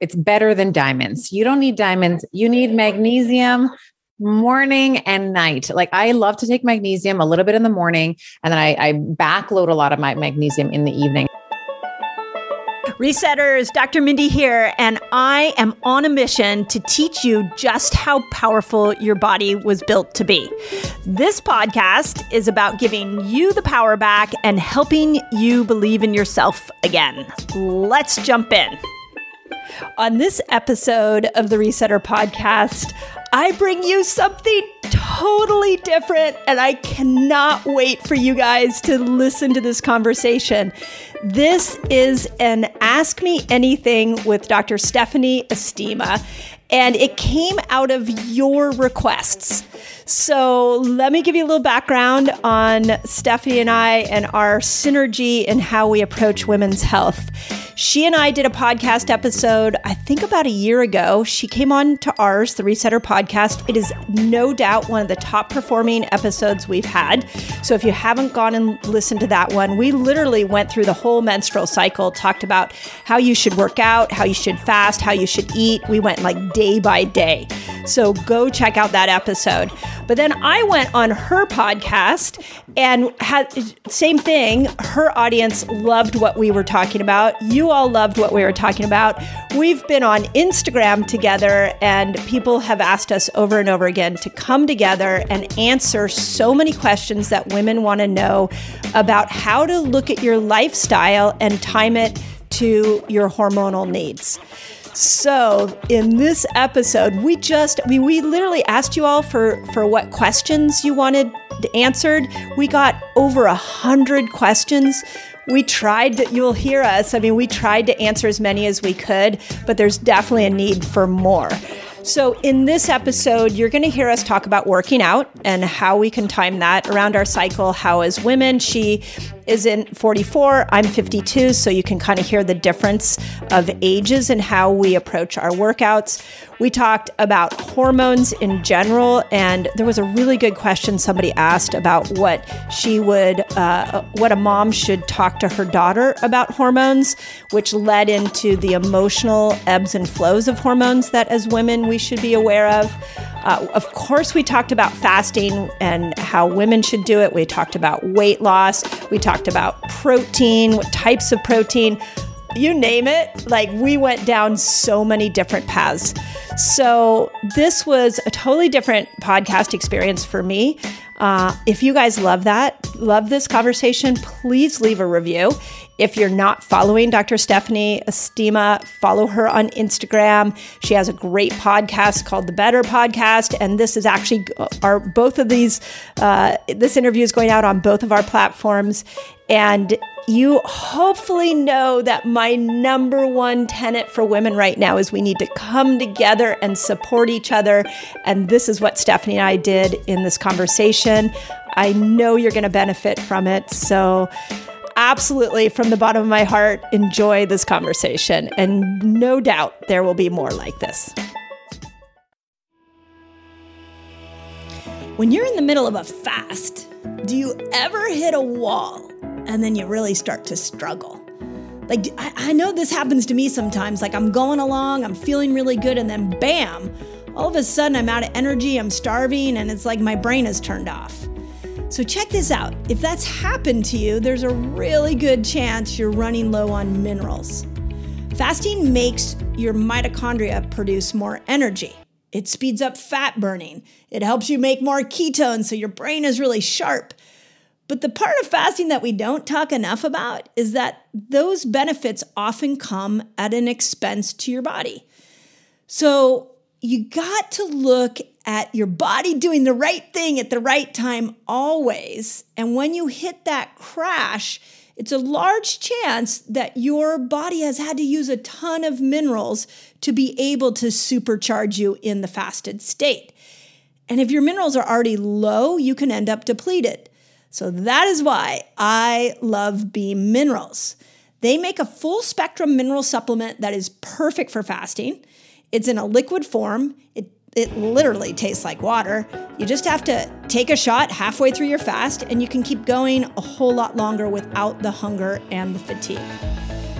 It's better than diamonds. You don't need diamonds. You need magnesium morning and night. Like I love to take magnesium a little bit in the morning, and then I, I backload a lot of my magnesium in the evening. Resetters, Dr. Mindy here, and I am on a mission to teach you just how powerful your body was built to be. This podcast is about giving you the power back and helping you believe in yourself again. Let's jump in. On this episode of the Resetter podcast, I bring you something totally different, and I cannot wait for you guys to listen to this conversation. This is an Ask Me Anything with Dr. Stephanie Estima, and it came out of your requests. So, let me give you a little background on Stephanie and I and our synergy and how we approach women's health. She and I did a podcast episode, I think about a year ago. She came on to ours, the Resetter podcast. It is no doubt one of the top performing episodes we've had. So if you haven't gone and listened to that one, we literally went through the whole menstrual cycle, talked about how you should work out, how you should fast, how you should eat. We went like day by day. So go check out that episode. But then I went on her podcast and had same thing. Her audience loved what we were talking about. You all loved what we were talking about. We've been on Instagram together and people have asked us over and over again to come together and answer so many questions that women want to know about how to look at your lifestyle and time it to your hormonal needs. So, in this episode, we just we, we literally asked you all for for what questions you wanted answered. We got over a hundred questions. We tried to, you'll hear us. I mean, we tried to answer as many as we could, but there's definitely a need for more. So, in this episode, you're going to hear us talk about working out and how we can time that around our cycle. How, as women, she is in 44, I'm 52, so you can kind of hear the difference of ages and how we approach our workouts. We talked about hormones in general, and there was a really good question somebody asked about what she would, uh, what a mom should talk to her daughter about hormones, which led into the emotional ebbs and flows of hormones that as women we should be aware of. Uh, of course, we talked about fasting and how women should do it. We talked about weight loss. We talked about protein, what types of protein, you name it. Like we went down so many different paths. So, this was a totally different podcast experience for me. Uh, if you guys love that, love this conversation, please leave a review. If you're not following Dr. Stephanie Estima, follow her on Instagram. She has a great podcast called The Better Podcast, and this is actually our both of these. Uh, this interview is going out on both of our platforms, and you hopefully know that my number one tenet for women right now is we need to come together and support each other. And this is what Stephanie and I did in this conversation. I know you're going to benefit from it. So, absolutely, from the bottom of my heart, enjoy this conversation. And no doubt there will be more like this. When you're in the middle of a fast, do you ever hit a wall and then you really start to struggle? Like, I, I, know this happens to me sometimes. Like, I'm going along, I'm feeling really good, and then bam, all of a sudden I'm out of energy, I'm starving, and it's like my brain is turned off. So, check this out. If that's happened to you, there's a really good chance you're running low on minerals. Fasting makes your mitochondria produce more energy. It speeds up fat burning. It helps you make more ketones so your brain is really sharp. But the part of fasting that we don't talk enough about is that those benefits often come at an expense to your body. So you got to look at your body doing the right thing at the right time always. And when you hit that crash, it's a large chance that your body has had to use a ton of minerals to be able to supercharge you in the fasted state. And if your minerals are already low, you can end up depleted. So that is why I love Beam Minerals. They make a full spectrum mineral supplement that is perfect for fasting. It's in a liquid form. It it literally tastes like water. You just have to take a shot halfway through your fast, and you can keep going a whole lot longer without the hunger and the fatigue.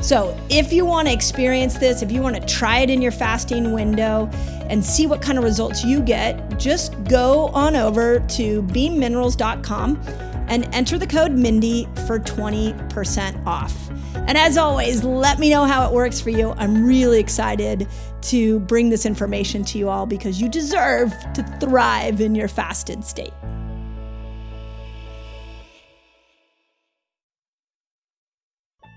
So, if you want to experience this, if you want to try it in your fasting window and see what kind of results you get, just go on over to beamminerals.com and enter the code Mindy for 20% off. And as always, let me know how it works for you. I'm really excited to bring this information to you all because you deserve to thrive in your fasted state.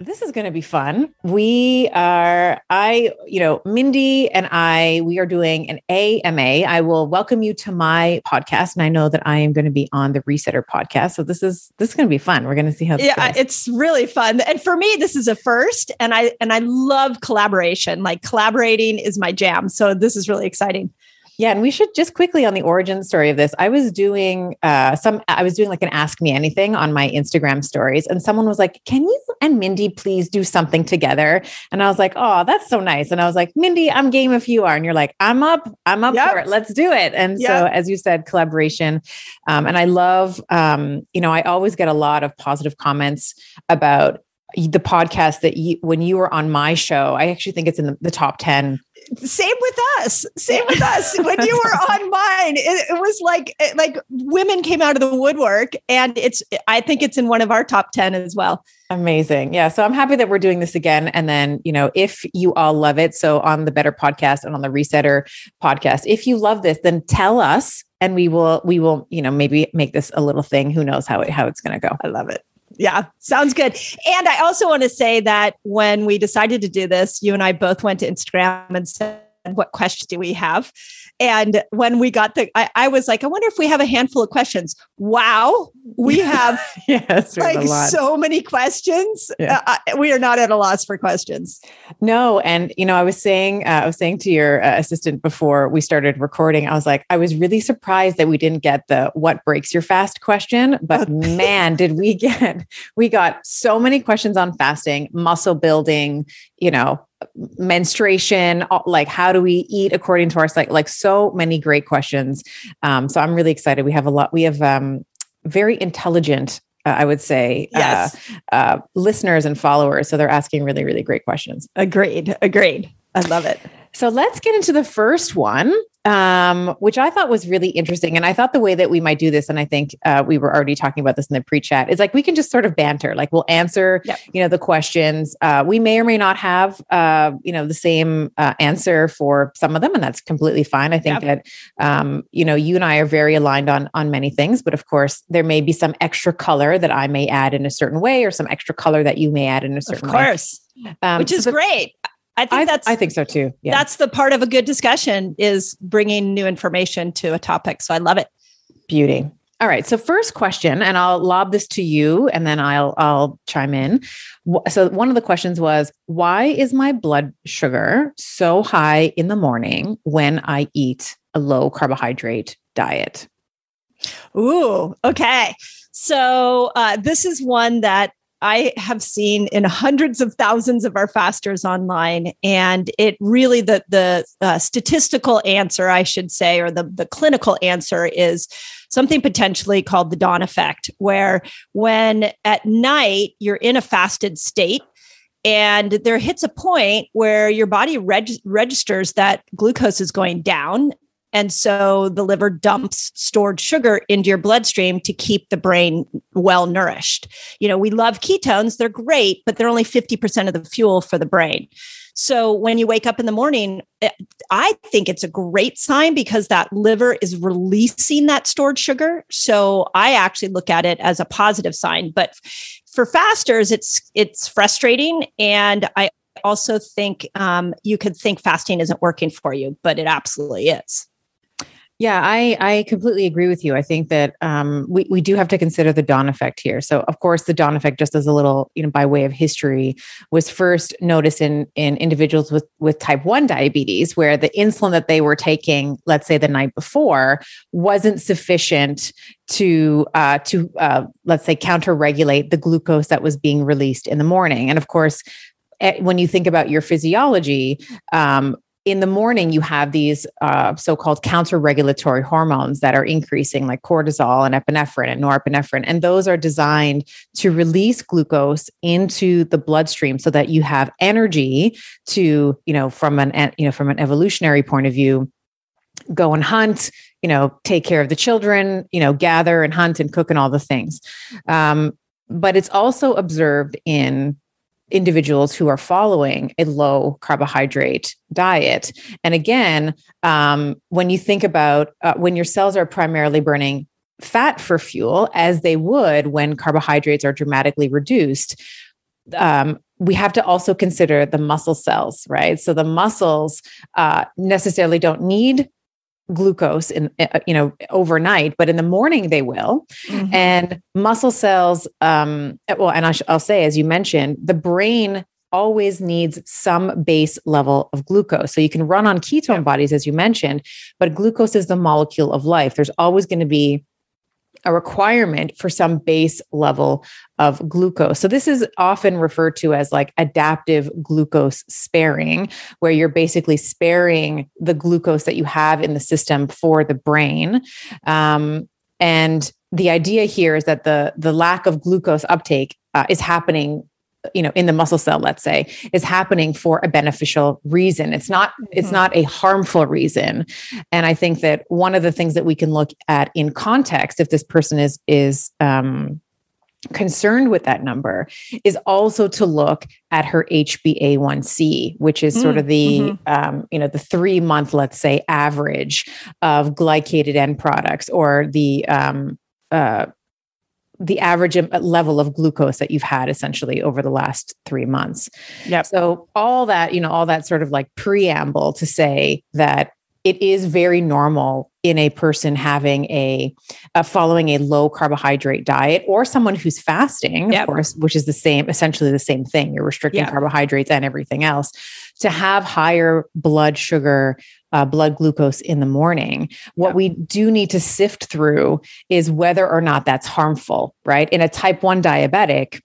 This is going to be fun. We are, I, you know, Mindy and I, we are doing an AMA. I will welcome you to my podcast, and I know that I am going to be on the Resetter podcast. So this is this is going to be fun. We're going to see how. yeah, goes. it's really fun, and for me, this is a first, and I and I love collaboration. Like collaborating is my jam. So this is really exciting. Yeah, and we should just quickly on the origin story of this. I was doing uh, some, I was doing like an Ask Me Anything on my Instagram stories, and someone was like, "Can you and Mindy please do something together?" And I was like, "Oh, that's so nice." And I was like, "Mindy, I'm game if you are," and you're like, "I'm up, I'm up yep. for it. Let's do it." And yep. so, as you said, collaboration, um, and I love, um, you know, I always get a lot of positive comments about the podcast that you when you were on my show i actually think it's in the, the top 10 same with us same with us. When you were on mine it, it, was like like women came out of the woodwork and it's i think it's in one of our top 10 as well. Amazing. Yeah so i'm happy that we're doing this again and then you know if you all love it so on the better podcast and on the resetter podcast if you love this then tell us and we will we will you know maybe make this a little thing. Who knows how it how it's going to go. I love it yeah, sounds good. And I also want to say that when we decided to do this, you and I both went to Instagram and said, What questions do we have? And when we got the, I, I, was like, I wonder if we have a handful of questions. Wow, we have yes, like so many questions. Yeah. Uh, we are not at a loss for questions. No, and you know, I was saying, uh, I was saying to your uh, assistant before we started recording, I was like, I was really surprised that we didn't get the "What breaks your fast?" question, but man, did we get? We got so many questions on fasting, muscle building, you know, menstruation like how do we eat according to our cycle like so many great questions. Um, so i'm really excited. We have a lot we have um, very intelligent uh, i would say uh, yes. uh, uh, listeners and followers. So they're asking really really great questions. Agreed. Agreed. I love it. So let's get into the first one um, which I thought was really interesting. And I thought the way that we might do this, and I think uh, we were already talking about this in the pre-chat, is like we can just sort of banter. Like we'll answer, yep. you know, the questions. Uh, we may or may not have, uh, you know, the same uh, answer for some of them, and that's completely fine. I think yep. that, um, you know, you and I are very aligned on on many things, but of course, there may be some extra color that I may add in a certain way, or some extra color that you may add in a certain way. Of course. Way. Um, Which is so the, great. I think I, that's I think so too. Yeah. That's the part of a good discussion is bringing new information to a topic. So I love it. Beauty. All right. So first question, and I'll lob this to you, and then I'll I'll chime in. So one of the questions was, why is my blood sugar so high in the morning when I eat a low carbohydrate diet? Ooh, okay. So uh, this is one that I have seen in hundreds of thousands of our fasters online, and it really the the uh, statistical answer, I should say, or the the clinical answer is something potentially called the dawn effect, where when at night you're in a fasted state, and there hits a point where your body reg- registers that glucose is going down and so the liver dumps stored sugar into your bloodstream to keep the brain well nourished. You know, we love ketones, they're great, but they're only 50% of the fuel for the brain. So when you wake up in the morning, eh, I think it's a great sign because that liver is releasing that stored sugar. So I actually look at it as a positive sign. But for fasters, it's it's frustrating, and I also think um, you could think fasting isn't working for you, but it absolutely is. Yeah, I, I completely agree with you. I think that um, we, we do have to consider the dawn effect here. So, of course, the dawn effect, just as a little, you know, by way of history, was first noticed in, in individuals with, with type 1 diabetes, where the insulin that they were taking, let's say the night before, wasn't sufficient to uh, to uh, let's say counter regulate the glucose that was being released in the morning. And of course, when you think about your physiology, um, in the morning, you have these uh, so called counter regulatory hormones that are increasing, like cortisol and epinephrine and norepinephrine. And those are designed to release glucose into the bloodstream so that you have energy to, you know, from an, you know, from an evolutionary point of view, go and hunt, you know, take care of the children, you know, gather and hunt and cook and all the things. Um, but it's also observed in individuals who are following a low carbohydrate diet. And again, um, when you think about uh, when your cells are primarily burning fat for fuel, as they would when carbohydrates are dramatically reduced, um, we have to also consider the muscle cells, right? So the muscles uh, necessarily don't need glucose in uh, you know overnight but in the morning they will. Mm-hmm. and muscle cells um well and I will say as you mentioned the brain always needs some base level of glucose. So you can run on ketone bodies as you mentioned but glucose is the molecule of life. There's always going to be a requirement for some base level of glucose. So, this is often referred to as like adaptive glucose sparing, where you're basically sparing the glucose that you have in the system for the brain. Um, and the idea here is that the, the lack of glucose uptake uh, is happening you know in the muscle cell let's say is happening for a beneficial reason it's not mm-hmm. it's not a harmful reason and i think that one of the things that we can look at in context if this person is is um, concerned with that number is also to look at her HbA1c, which is sort of the mm-hmm. um, you know the three month, let's say, average of glycated end products or the um, uh, the average level of glucose that you've had essentially over the last three months. Yeah. So all that, you know, all that sort of like preamble to say that it is very normal in a person having a, following a low carbohydrate diet or someone who's fasting, yep. of course, which is the same, essentially the same thing. You're restricting carbohydrates and everything else to have higher blood sugar uh, blood glucose in the morning. What yeah. we do need to sift through is whether or not that's harmful, right? In a type 1 diabetic,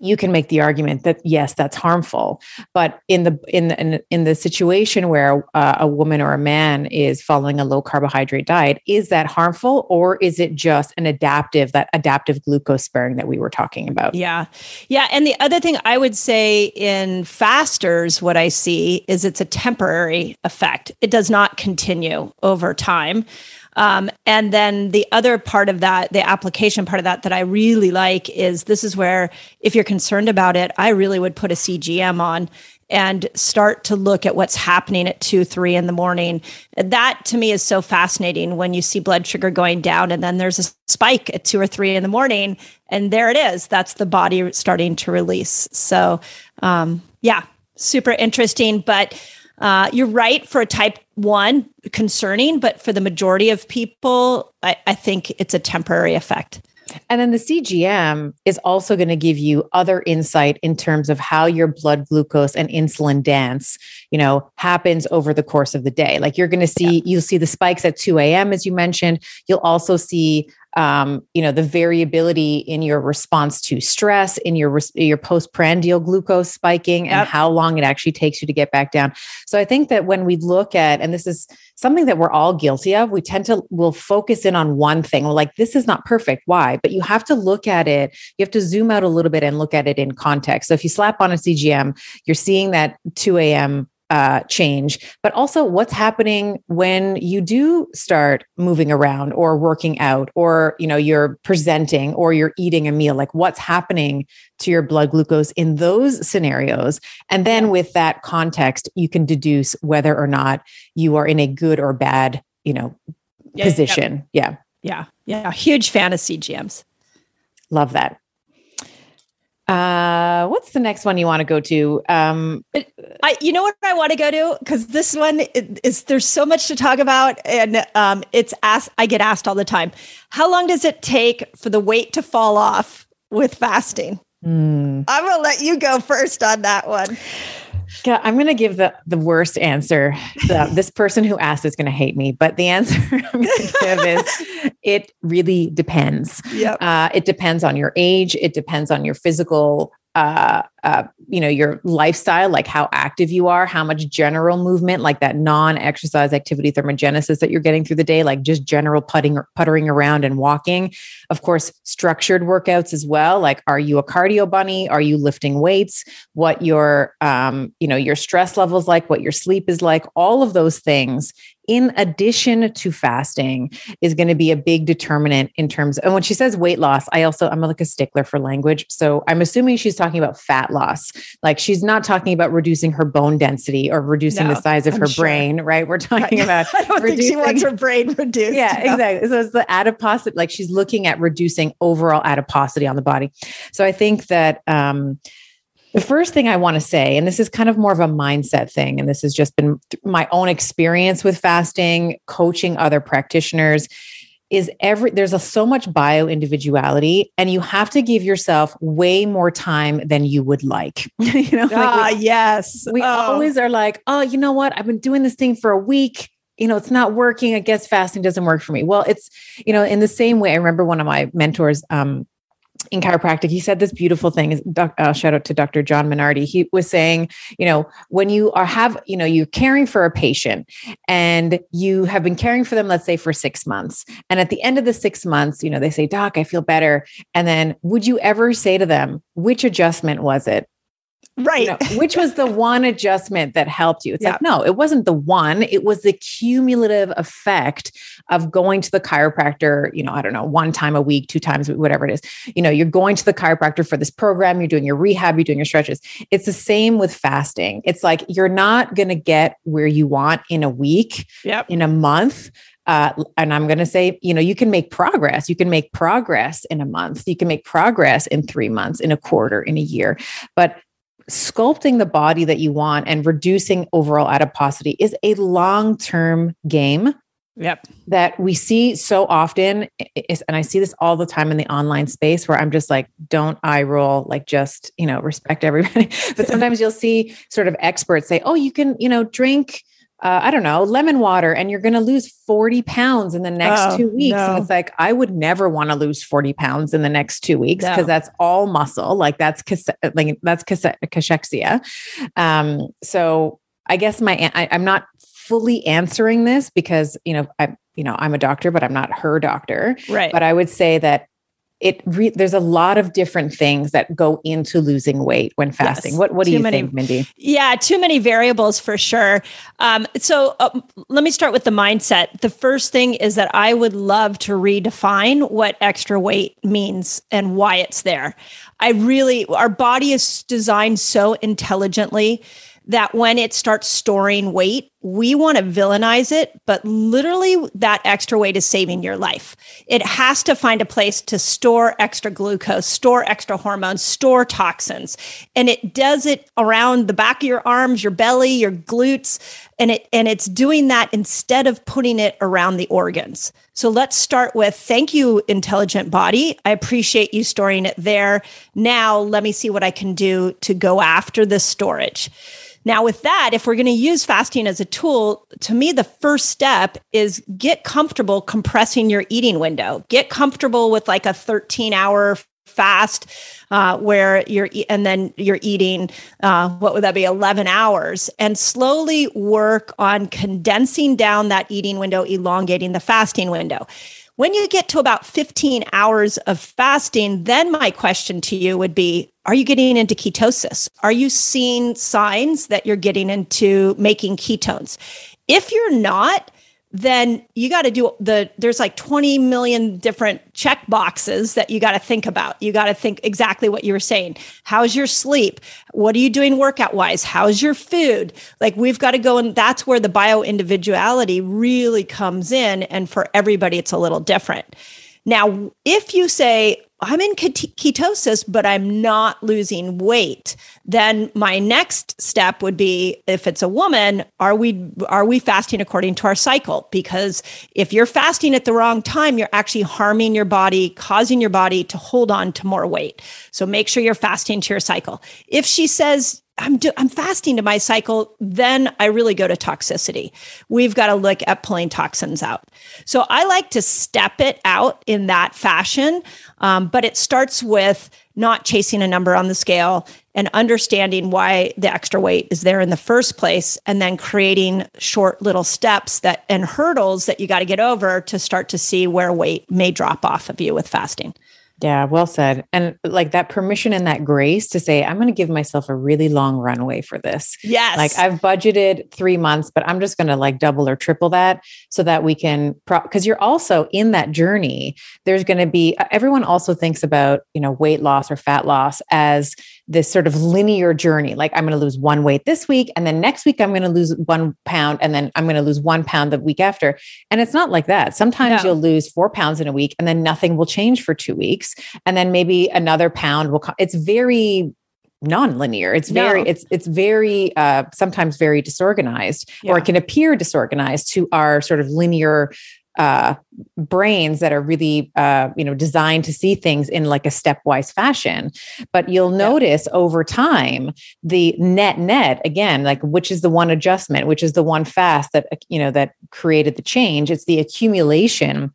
you can make the argument that yes that's harmful. But in the in the, in, in the situation where uh, a woman or a man is following a low carbohydrate diet is that harmful or is it just an adaptive that adaptive glucose sparing that we were talking about? Yeah. Yeah and the other thing i would say in fasters what i see is it's a temporary effect. It does not continue over time um, and then the other part of that, the application part of that, that I really like is this is where, if you're concerned about it, I really would put a CGM on and start to look at what's happening at two, three in the morning. That to me is so fascinating when you see blood sugar going down and then there's a spike at two or three in the morning. And there it is. That's the body starting to release. So, um, yeah, super interesting. But uh, you're right for a type one concerning, but for the majority of people, I, I think it's a temporary effect. And then the CGM is also going to give you other insight in terms of how your blood glucose and insulin dance, you know, happens over the course of the day. Like you're going to see, yeah. you'll see the spikes at 2 a.m., as you mentioned. You'll also see um, you know the variability in your response to stress in your your postprandial glucose spiking and how long it actually takes you to get back down. So i think that when we look at and this is something that we're all guilty of we tend to will focus in on one thing. We're like this is not perfect. Why? But you have to look at it you have to zoom out a little bit and look at it in context. So if you slap on a cgm you're seeing that 2 a.m uh, change, but also what's happening when you do start moving around or working out, or you know you're presenting or you're eating a meal. Like what's happening to your blood glucose in those scenarios, and then with that context, you can deduce whether or not you are in a good or bad, you know, yeah, position. Yeah. yeah, yeah, yeah. Huge fantasy of CGMs. Love that. Uh, what's the next one you want to go to? Um, I, you know what I want to go to because this one is there's so much to talk about, and um, it's asked. I get asked all the time. How long does it take for the weight to fall off with fasting? Mm. I'm gonna let you go first on that one. Yeah, I'm going to give the, the worst answer. The, this person who asked is going to hate me, but the answer I'm going to give is it really depends. Yep. Uh, it depends on your age. It depends on your physical uh, uh, you know your lifestyle like how active you are how much general movement like that non-exercise activity thermogenesis that you're getting through the day like just general putting puttering around and walking. Of course structured workouts as well like are you a cardio bunny? Are you lifting weights? What your um, you know your stress levels like what your sleep is like all of those things in addition to fasting is going to be a big determinant in terms of, and when she says weight loss i also i'm like a stickler for language. So i'm assuming she's talking about fat loss. Like she's not talking about reducing her bone density or reducing no, the size of I'm her sure. brain right? We're talking about i don't reducing, think she wants her brain reduced. Yeah no. exactly. So it's the adiposity like she's looking at reducing overall adiposity on the body. So i think that um the first thing I want to say, and this is kind of more of a mindset thing, and this has just been my own experience with fasting, coaching other practitioners, is every there's a so much bio individuality and you have to give yourself way more time than you would like you know ah like we, yes. we oh. always are like oh you know what? I've been doing this thing for a week. You know it's not working. I guess fasting doesn't work for me. Well it's you know in the same way i remember one of my mentors um in chiropractic, he said this beautiful thing. Uh, shout out to Dr. John Minardi. He was saying, you know, when you are have, you know, you're caring for a patient and you have been caring for them, let's say for six months, and at the end of the six months, you know, they say, "Doc, I feel better," and then would you ever say to them, "Which adjustment was it?" Right. You know, which was the one adjustment that helped you? It's yeah. like, no, it wasn't the one. It was the cumulative effect of going to the chiropractor, you know, I don't know, one time a week, two times, whatever it is. You know, you're going to the chiropractor for this program, you're doing your rehab, you're doing your stretches. It's the same with fasting. It's like you're not going to get where you want in a week, yep. in a month. Uh, and I'm going to say, you know, you can make progress. You can make progress in a month. You can make progress in three months, in a quarter, in a year. But sculpting the body that you want and reducing overall adiposity is a long term game. Yep. That we see so often. Is, and I see this all the time in the online space where I'm just like, don't eye roll, like just, you know, respect everybody. but sometimes you'll see sort of experts say, oh, you can, you know, drink uh, I don't know, lemon water, and you're going to lose 40 pounds in the next oh, two weeks. No. And it's like, I would never want to lose 40 pounds in the next two weeks because no. that's all muscle. Like that's, like that's cachexia. Um, so I guess my, I, I'm not fully answering this because, you know, I, you know, I'm a doctor, but I'm not her doctor. Right. But I would say that it re- there's a lot of different things that go into losing weight when fasting. Yes, what what do you many, think, Mindy? Yeah, too many variables for sure. Um, so uh, let me start with the mindset. The first thing is that I would love to redefine what extra weight means and why it's there. I really, our body is designed so intelligently that when it starts storing weight, we want to villainize it, but literally that extra weight is saving your life. It has to find a place to store extra glucose, store extra hormones, store toxins. And it does it around the back of your arms, your belly, your glutes, and it and it's doing that instead of putting it around the organs. So let's start with thank you intelligent body. I appreciate you storing it there. Now let me see what I can do to go after the storage. Now, with that, if we're going to use fasting as a tool, to me, the first step is get comfortable compressing your eating window. Get comfortable with like a 13 hour fast uh, where you're and then you're eating uh, what would that be? 11 hours. And slowly work on condensing down that eating window elongating the fasting window when you get to about 15 hours of fasting, then my question to you would be Are you getting into ketosis? Are you seeing signs that you're getting into making ketones? If you're not, then you got to do the there's like 20 million different check boxes that you got to think about. You got to think exactly what you were saying. How's your sleep? What are you doing workout wise? How's your food? Like we've got to go and that's where the bio individuality really comes in and for everybody it's a little different now if you say I'm in ketosis, but I'm not losing weight. Then my next step would be if it's a woman, are we are we fasting according to our cycle? Because if you're fasting at the wrong time, you're actually harming your body, causing your body to hold on to more weight. So make sure you're fasting to your cycle. If she says I'm do, I'm fasting to my cycle, then I really go to toxicity. We've got to look at pulling toxins out. So I like to step it out in that fashion, um, but it starts with not chasing a number on the scale and understanding why the extra weight is there in the first place, and then creating short little steps that and hurdles that you got to get over to start to see where weight may drop off of you with fasting. Yeah, well said. And like that permission and that grace to say, I'm going to give myself a really long runway for this. Yes. Like I've budgeted three months, but I'm just going to like double or triple that so that we can, because pro- you're also in that journey. There's going to be, everyone also thinks about, you know, weight loss or fat loss as this sort of linear journey. Like I'm going to lose one weight this week, and then next week I'm going to lose one pound, and then I'm going to lose one pound the week after. And it's not like that. Sometimes no. you'll lose four pounds in a week, and then nothing will change for two weeks, and then maybe another pound will come. It's very non-linear it's very no. it's it's very uh sometimes very disorganized yeah. or it can appear disorganized to our sort of linear uh, brains that are really uh, you know designed to see things in like a stepwise fashion but you'll notice yeah. over time the net net again like which is the one adjustment which is the one fast that you know that created the change it's the accumulation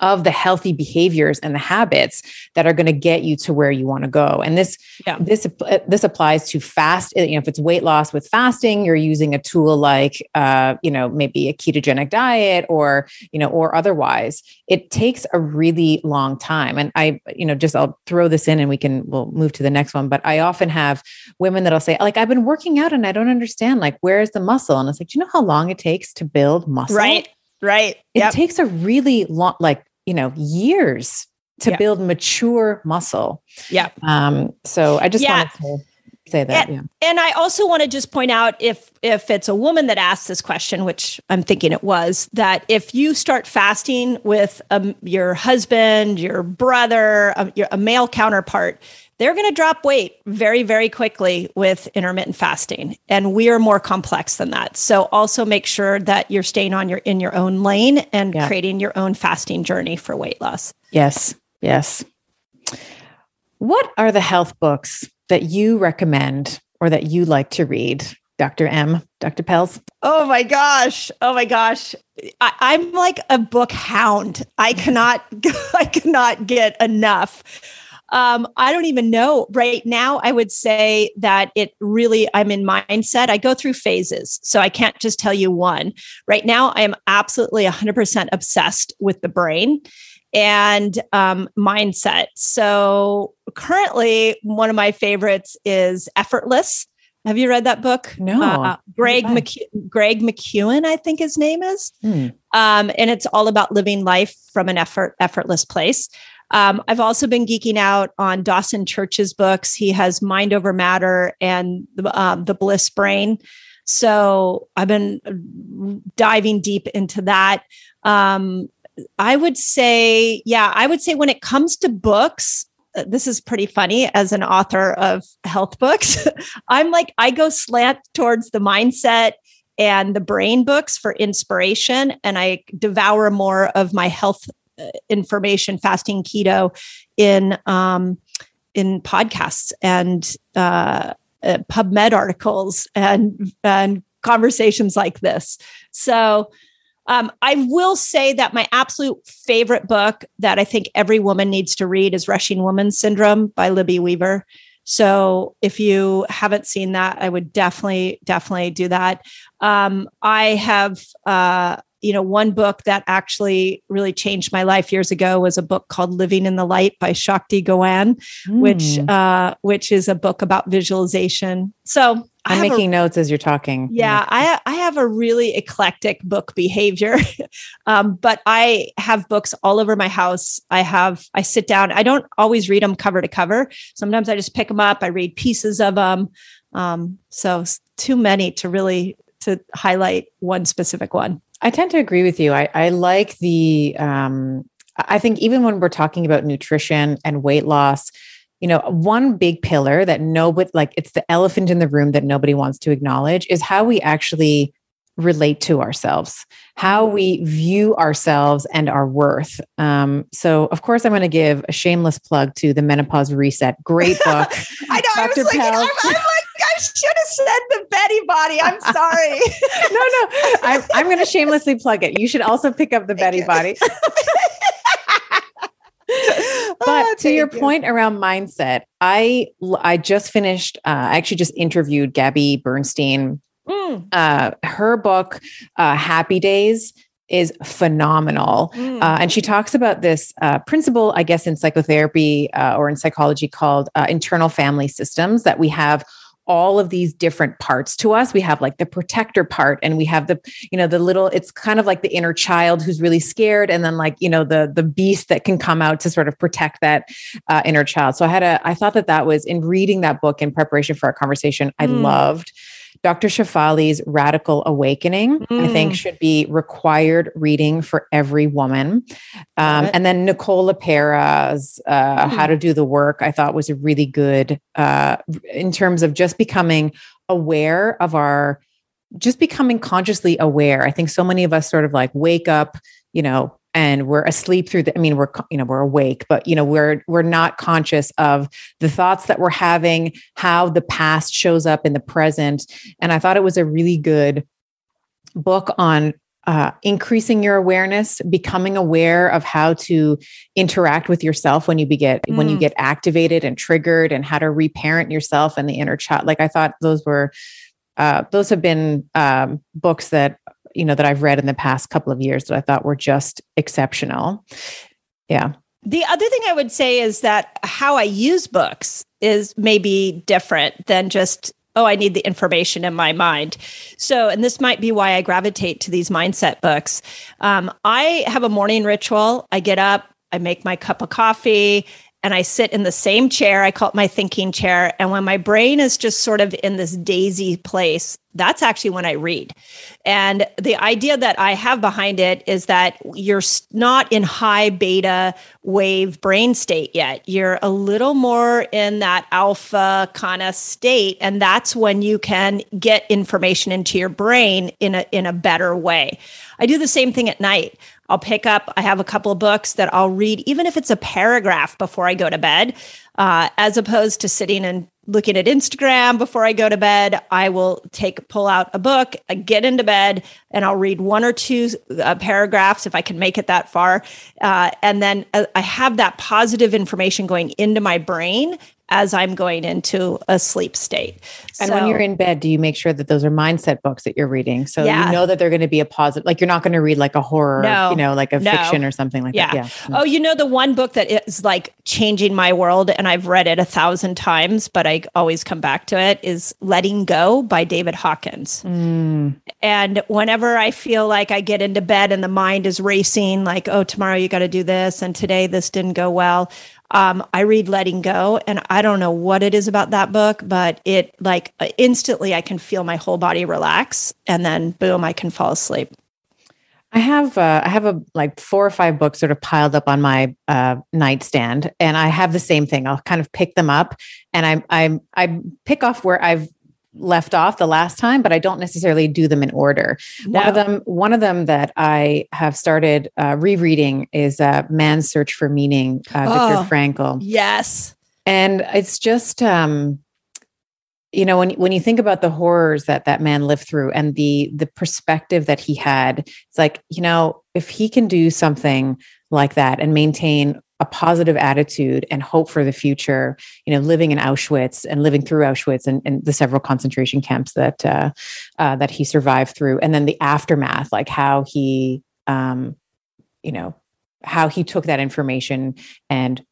of the healthy behaviors and the habits that are going to get you to where you want to go. And this yeah. this uh, this applies to fast you know if it's weight loss with fasting you're using a tool like uh, you know maybe a ketogenic diet or you know or otherwise it takes a really long time. And i you know just i'll throw this in and we can we'll move to the next one but i often have women that'll say like i've been working out and i don't understand like where's the muscle? And it's like do you know how long it takes to build muscle? Right Right. It yep. takes a really long, like, you know, years to yep. build mature muscle. Yeah. Um, so I just yeah. wanted to say that. And, yeah. and I also want to just point out if if it's a woman that asked this question, which I'm thinking it was, that if you start fasting with um, your husband, your brother, um, your, a male counterpart, they're going to drop weight very, very quickly with intermittent fasting. And we are more complex than that. So also make sure that you're staying on your in your own lane and yeah. creating your own fasting journey for weight loss. Yes. Yes. What are the health books that you recommend or that you like to read? Dr. M, Dr. Pelz? Oh my gosh. Oh my gosh. I, am like a book hound. I cannot, I cannot get enough. Um, I don't even know right now. I would say that it really, I'm in mindset. I go through phases. So I can't just tell you one. Right now, I am absolutely 100% obsessed with the brain and um, mindset. So currently, one of my favorites is Effortless. Have you read that book? No. Uh, Greg McKe- Greg McKeown, I think his name is. Hmm. Um, and it's all about living life from an effort effortless place. Um, I've also been geeking out on Dawson Church's books. He has Mind Over Matter and the, um, the Bliss Brain. So I've been diving deep into that. Um, I would say, yeah, I would say when it comes to books, uh, this is pretty funny as an author of health books. I'm like, I go slant towards the mindset and the brain books for inspiration, and I devour more of my health information fasting keto in um, in podcasts and uh, uh, PubMed articles and and conversations like this. So um, I will say that my absolute favorite book that I think every woman needs to read is Rushing Woman Syndrome by Libby Weaver. So if you haven't seen that, I would definitely, definitely do that. Um, I have uh, you know, one book that actually really changed my life years ago was a book called Living in the Light by Shakti Gawain, mm. which hmm. uh, which is a book about visualization. So I'm making a, notes as you're talking. Yeah, I I have a really eclectic book behavior, um, but I have books all over my house. I have I sit down. I don't always read them cover to cover. Sometimes I just pick them up. I read pieces of them. Um, so too many to really to highlight one specific one. I tend to agree with you. I, I like the, um, I think even when we're talking about nutrition and weight loss, you know, one big pillar that nobody, like it's the elephant in the room that nobody wants to acknowledge is how we actually relate to ourselves, how we view ourselves and our worth. Um, so, of course, I'm going to give a shameless plug to the Menopause Reset. Great book. I know. Dr. I was like, I'm, I'm, like, I should have said the Betty Body. I'm sorry. no, no. I'm, I'm going to shamelessly plug it. You should also pick up the Betty Body. but oh, to your you. point around mindset, I I just finished. Uh, I actually just interviewed Gabby Bernstein Mm. Uh, her book, uh, Happy Days, is phenomenal. Mm. Uh, and she talks about this uh, principle, I guess, in psychotherapy uh, or in psychology called uh, internal family systems that we have all of these different parts to us we have like the protector part and we have the you know the little it's kind of like the inner child who's really scared and then like you know the the beast that can come out to sort of protect that uh, inner child so i had a i thought that that was in reading that book in preparation for our conversation i mm. loved Dr. Shefali's Radical Awakening, mm. I think, mm. should be required reading for every woman. Um, and then Nicola LePera's uh, mm. How to Do the Work, I thought was a really good uh, in terms of just becoming aware of our, just becoming consciously aware. I think so many of us sort of like wake up, you know, and we're asleep through the i mean we're you know we're awake but you know we're we're not conscious of the thoughts that we're having how the past shows up in the present and i thought it was a really good book on uh, increasing your awareness becoming aware of how to interact with yourself when you get mm. when you mm. get activated and triggered and how to reparent yourself and the inner child like i thought those were uh, those have been um, books that you know that I've read in the past couple of years that I thought were just exceptional. Yeah. The other thing I would say is that how I use books is maybe different than just oh, I need the information in my mind. So, and this might be why I gravitate to these mindset books. Um, I have a morning ritual. I get up, I make my cup of coffee, and I sit in the same chair. I call it my thinking chair. And when my brain is just sort of in this daisy place, that's actually when I read. And the idea that I have behind it is that you're not in high beta wave brain state yet. You're a little more in that alpha kind of state. And that's when you can get information into your brain in a, in a better way. I do the same thing at night. I'll pick up, I have a couple of books that I'll read, even if it's a paragraph before I go to bed, uh, as opposed to sitting and looking at Instagram before I go to bed. I will take, pull out a book, I get into bed, and I'll read one or two uh, paragraphs if I can make it that far. Uh, and then uh, I have that positive information going into my brain as I'm going into a sleep state. And so, when you're in bed, do you make sure that those are mindset books that you're reading? So yeah. you know that they're going to be a positive, like you're not going to read like a horror, no, you know, like a no. fiction or something like yeah. that. Yeah. Oh, you know, the one book that is like changing my world, and I've read it a thousand times, but I always come back to it is Letting Go by David Hawkins. Mm. And whenever I feel like I get into bed and the mind is racing, like, oh, tomorrow you got to do this, and today this didn't go well, um, I read Letting Go, and I don't know what it is about that book, but it like instantly I can feel my whole body relax, and then boom, I can fall asleep. I have uh, I have a like four or five books sort of piled up on my uh, nightstand, and I have the same thing. I'll kind of pick them up, and I I I pick off where I've left off the last time, but I don't necessarily do them in order. No. One of them, one of them that I have started uh, rereading is uh, "Man's Search for Meaning," uh, oh, Viktor Frankl. Yes, and it's just um, you know when when you think about the horrors that that man lived through and the the perspective that he had, it's like you know if he can do something like that and maintain a positive attitude and hope for the future, you know, living in Auschwitz and living through Auschwitz and, and the several concentration camps that uh, uh, that he survived through, and then the aftermath, like how he, um, you know, how he took that information and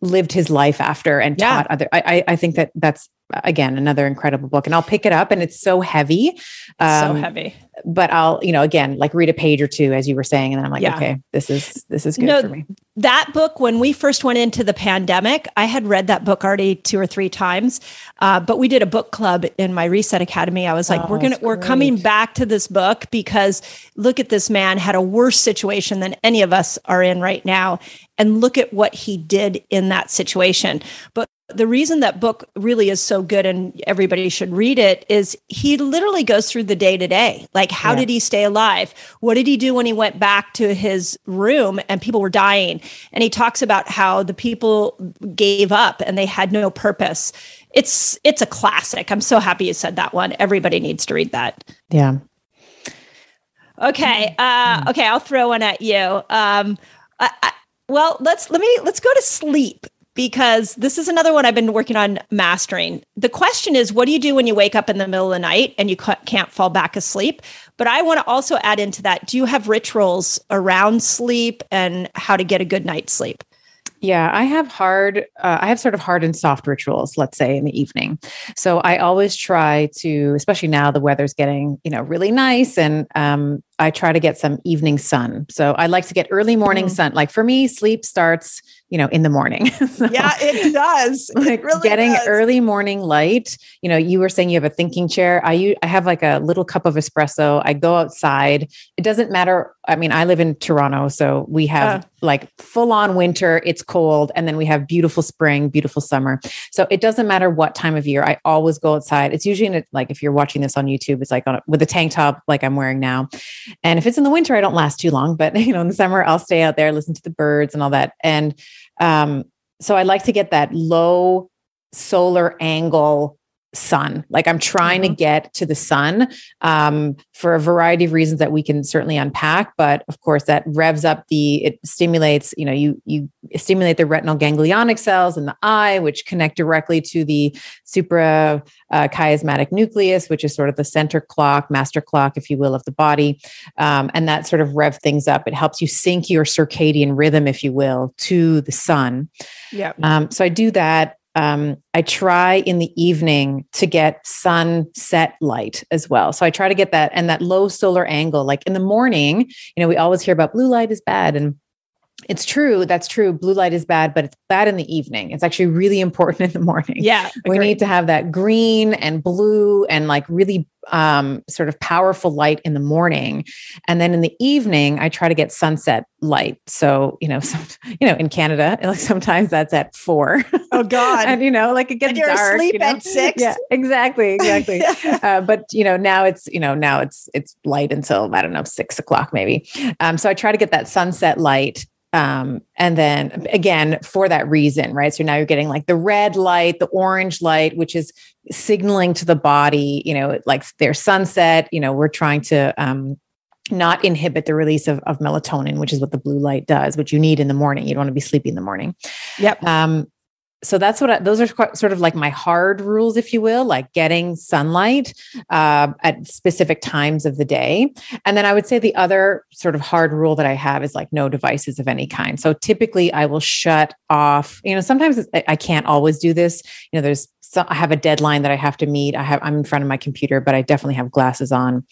lived his life after and yeah. taught other. I, I think that that's again another incredible book, and I'll pick it up, and it's so heavy, um, so heavy but I'll, you know, again, like read a page or two, as you were saying, and then I'm like, yeah. okay, this is this is good no, for me. That book, when we first went into the pandemic, I had read that book already two or three times, uh, but we did a book club in my Reset Academy. I was like, oh, we're gonna, we're coming back to this book because look at this man had a worse situation than any of us are in right now, and look at what he did in that situation. But the reason that book really is so good and everybody should read it is he literally goes through the day to day. Like, how yeah. did he stay alive? What did he do when he went back to his room and people were dying? And he talks about how the people gave up and they had no purpose. It's it's a classic. I'm so happy you said that one. Everybody needs to read that. Yeah. Okay. Uh, okay. I'll throw one at you. Um, I, I, well, let's let me let's go to sleep because this is another one I've been working on mastering. The question is, what do you do when you wake up in the middle of the night and you can't fall back asleep? But I want to also add into that: Do you have rituals around sleep and how to get a good night's sleep? Yeah, I have hard, uh, I have sort of hard and soft rituals, let's say in the evening. So I always try to, especially now the weather's getting, you know, really nice and um, I try to get some evening sun. So I like to get early morning mm. sun. Like for me, sleep starts, you know, in the morning. so, yeah, it does. It really getting does. early morning light. You know, you were saying you have a thinking chair. I I have like a little cup of espresso. I go outside. It doesn't matter. I mean, I live in Toronto, so we have uh. like full on winter. It's cold, and then we have beautiful spring, beautiful summer. So it doesn't matter what time of year. I always go outside. It's usually in a, like if you're watching this on YouTube, it's like on a, with a tank top like I'm wearing now and if it's in the winter, I don't last too long, but you know, in the summer, I'll stay out there, listen to the birds and all that. And um, so I like to get that low solar angle sun. Like I'm trying mm-hmm. to get to the sun um, for a variety of reasons that we can certainly unpack. But of course, that revs up the it stimulates. You know, you you stimulate the retinal ganglionic cells in the eye, which connect directly to the supra uh, chiasmatic nucleus, which is sort of the center clock, master clock, if you will, of the body, um, and that sort of rev things up. It helps you sync your circadian rhythm, if you will, to the sun. Yeah. Um, so I do that um, I try in the evening to get sunset light as well. So I try to get that and that low solar angle. Like in the morning, you know, we always hear about blue light is bad. And it's true. That's true. Blue light is bad, but it's bad in the evening. It's actually really important in the morning. Yeah. We need to have that green and blue and like really um, sort of powerful light in the morning. And then in the evening, I try to get sunset light. So, you know, some, you know, in Canada, like sometimes that's at four. Oh God. and you know, like it gets and you're dark. Asleep you know? at six. Yeah, exactly. Exactly. uh, but you know, now it's, you know, now it's, it's light until, I don't know, six o'clock maybe. Um, so I try to get that sunset light um, and then again, for that reason, right? So now you're getting like the red light, the orange light, which is signaling to the body, you know, like their sunset, you know, we're trying to um, not inhibit the release of, of melatonin, which is what the blue light does, which you need in the morning. You don't want to be sleepy in the morning. Yep. Um, so that's what I, those are sort of like my hard rules if you will like getting sunlight uh, at specific times of the day and then i would say the other sort of hard rule that i have is like no devices of any kind so typically i will shut off you know sometimes i can't always do this you know there's so I have a deadline that I have to meet. I have I'm in front of my computer, but I definitely have glasses on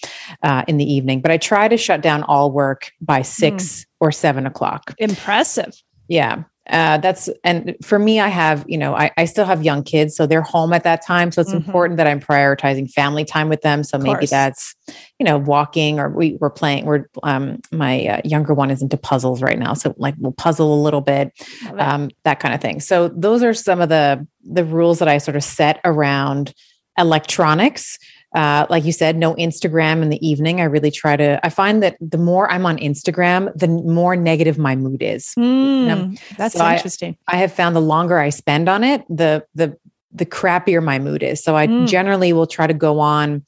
uh, in the evening. But I try to shut down all work by six mm. or seven o'clock. Impressive. Yeah uh, that's and for me i have you know I, I still have young kids so they're home at that time. So it's mm-hmm. important that i'm prioritizing family time with them. So of maybe course. that's you know walking or we, we're playing we're um my uh, younger one is into puzzles right now. So like we'll puzzle a little bit um that kind of thing. So those are some of the the rules that i sort of set around electronics uh, like you said, no Instagram in the evening. I really try to, I find that the more I'm on Instagram, the more negative my mood is. Mm, that's so interesting. I, I, have found the longer I spend on it, the, the, the crappier my mood is. So I mm. generally will try to go on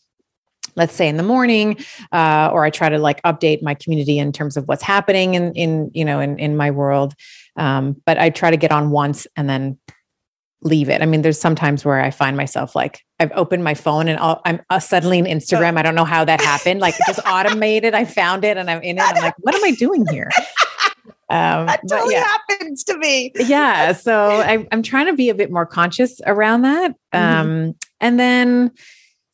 let's say in the morning uh, or i try to like update my community in terms of what's happening in in you know in, in my world um, but i try to get on once and then leave it. I mean, there's sometimes where I find myself like I've opened my phone and i am uh, suddenly in Instagram. I don't know how that happened. Like it just automated. I found it and I'm in it. I'm like, what am I doing here? Um, that totally yeah. happens to me. yeah. So I, am trying to be a bit more conscious around that. Mm-hmm. Um, and then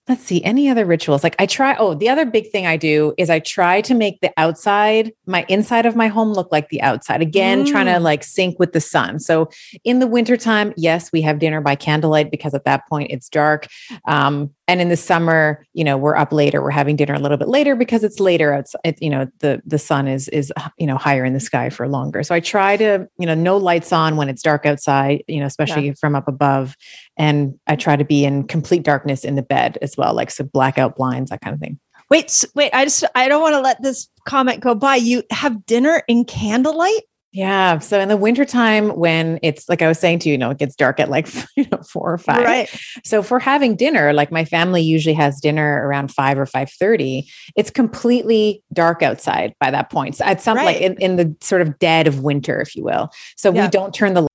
let's see any other rituals? Like i try oh the other big thing i do is i try to make the outside my inside of my home look like the outside. Again mm. trying to like sync with the sun. So in the wintertime yes we have dinner by candlelight because at that point it's dark. Um, and in the summer you know we're up later we're having dinner a little bit later because it's later outside you know the the sun is is you know higher in the sky for longer. So i try to you know no lights on when it's dark outside you know especially yeah. from up above. And i try to be in complete darkness in the bed as well like so blackout blinds that kind of thing. Wait wait i just i don't want to let this comment go by. You have dinner in candlelight yeah. So in the wintertime, when it's like I was saying to you, you know, it gets dark at like, you know, four or five. Right. So for having dinner, like my family usually has dinner around five or five thirty. It's completely dark outside by that point. So at some right. like in, in the sort of dead of winter, if you will. So yeah. we don't turn the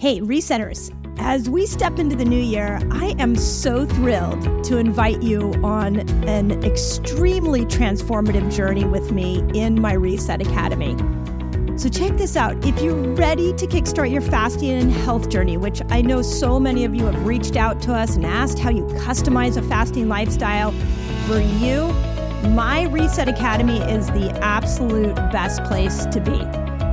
Hey, resetters, as we step into the new year, I am so thrilled to invite you on an extremely transformative journey with me in my Reset Academy. So, check this out. If you're ready to kickstart your fasting and health journey, which I know so many of you have reached out to us and asked how you customize a fasting lifestyle for you, my Reset Academy is the absolute best place to be.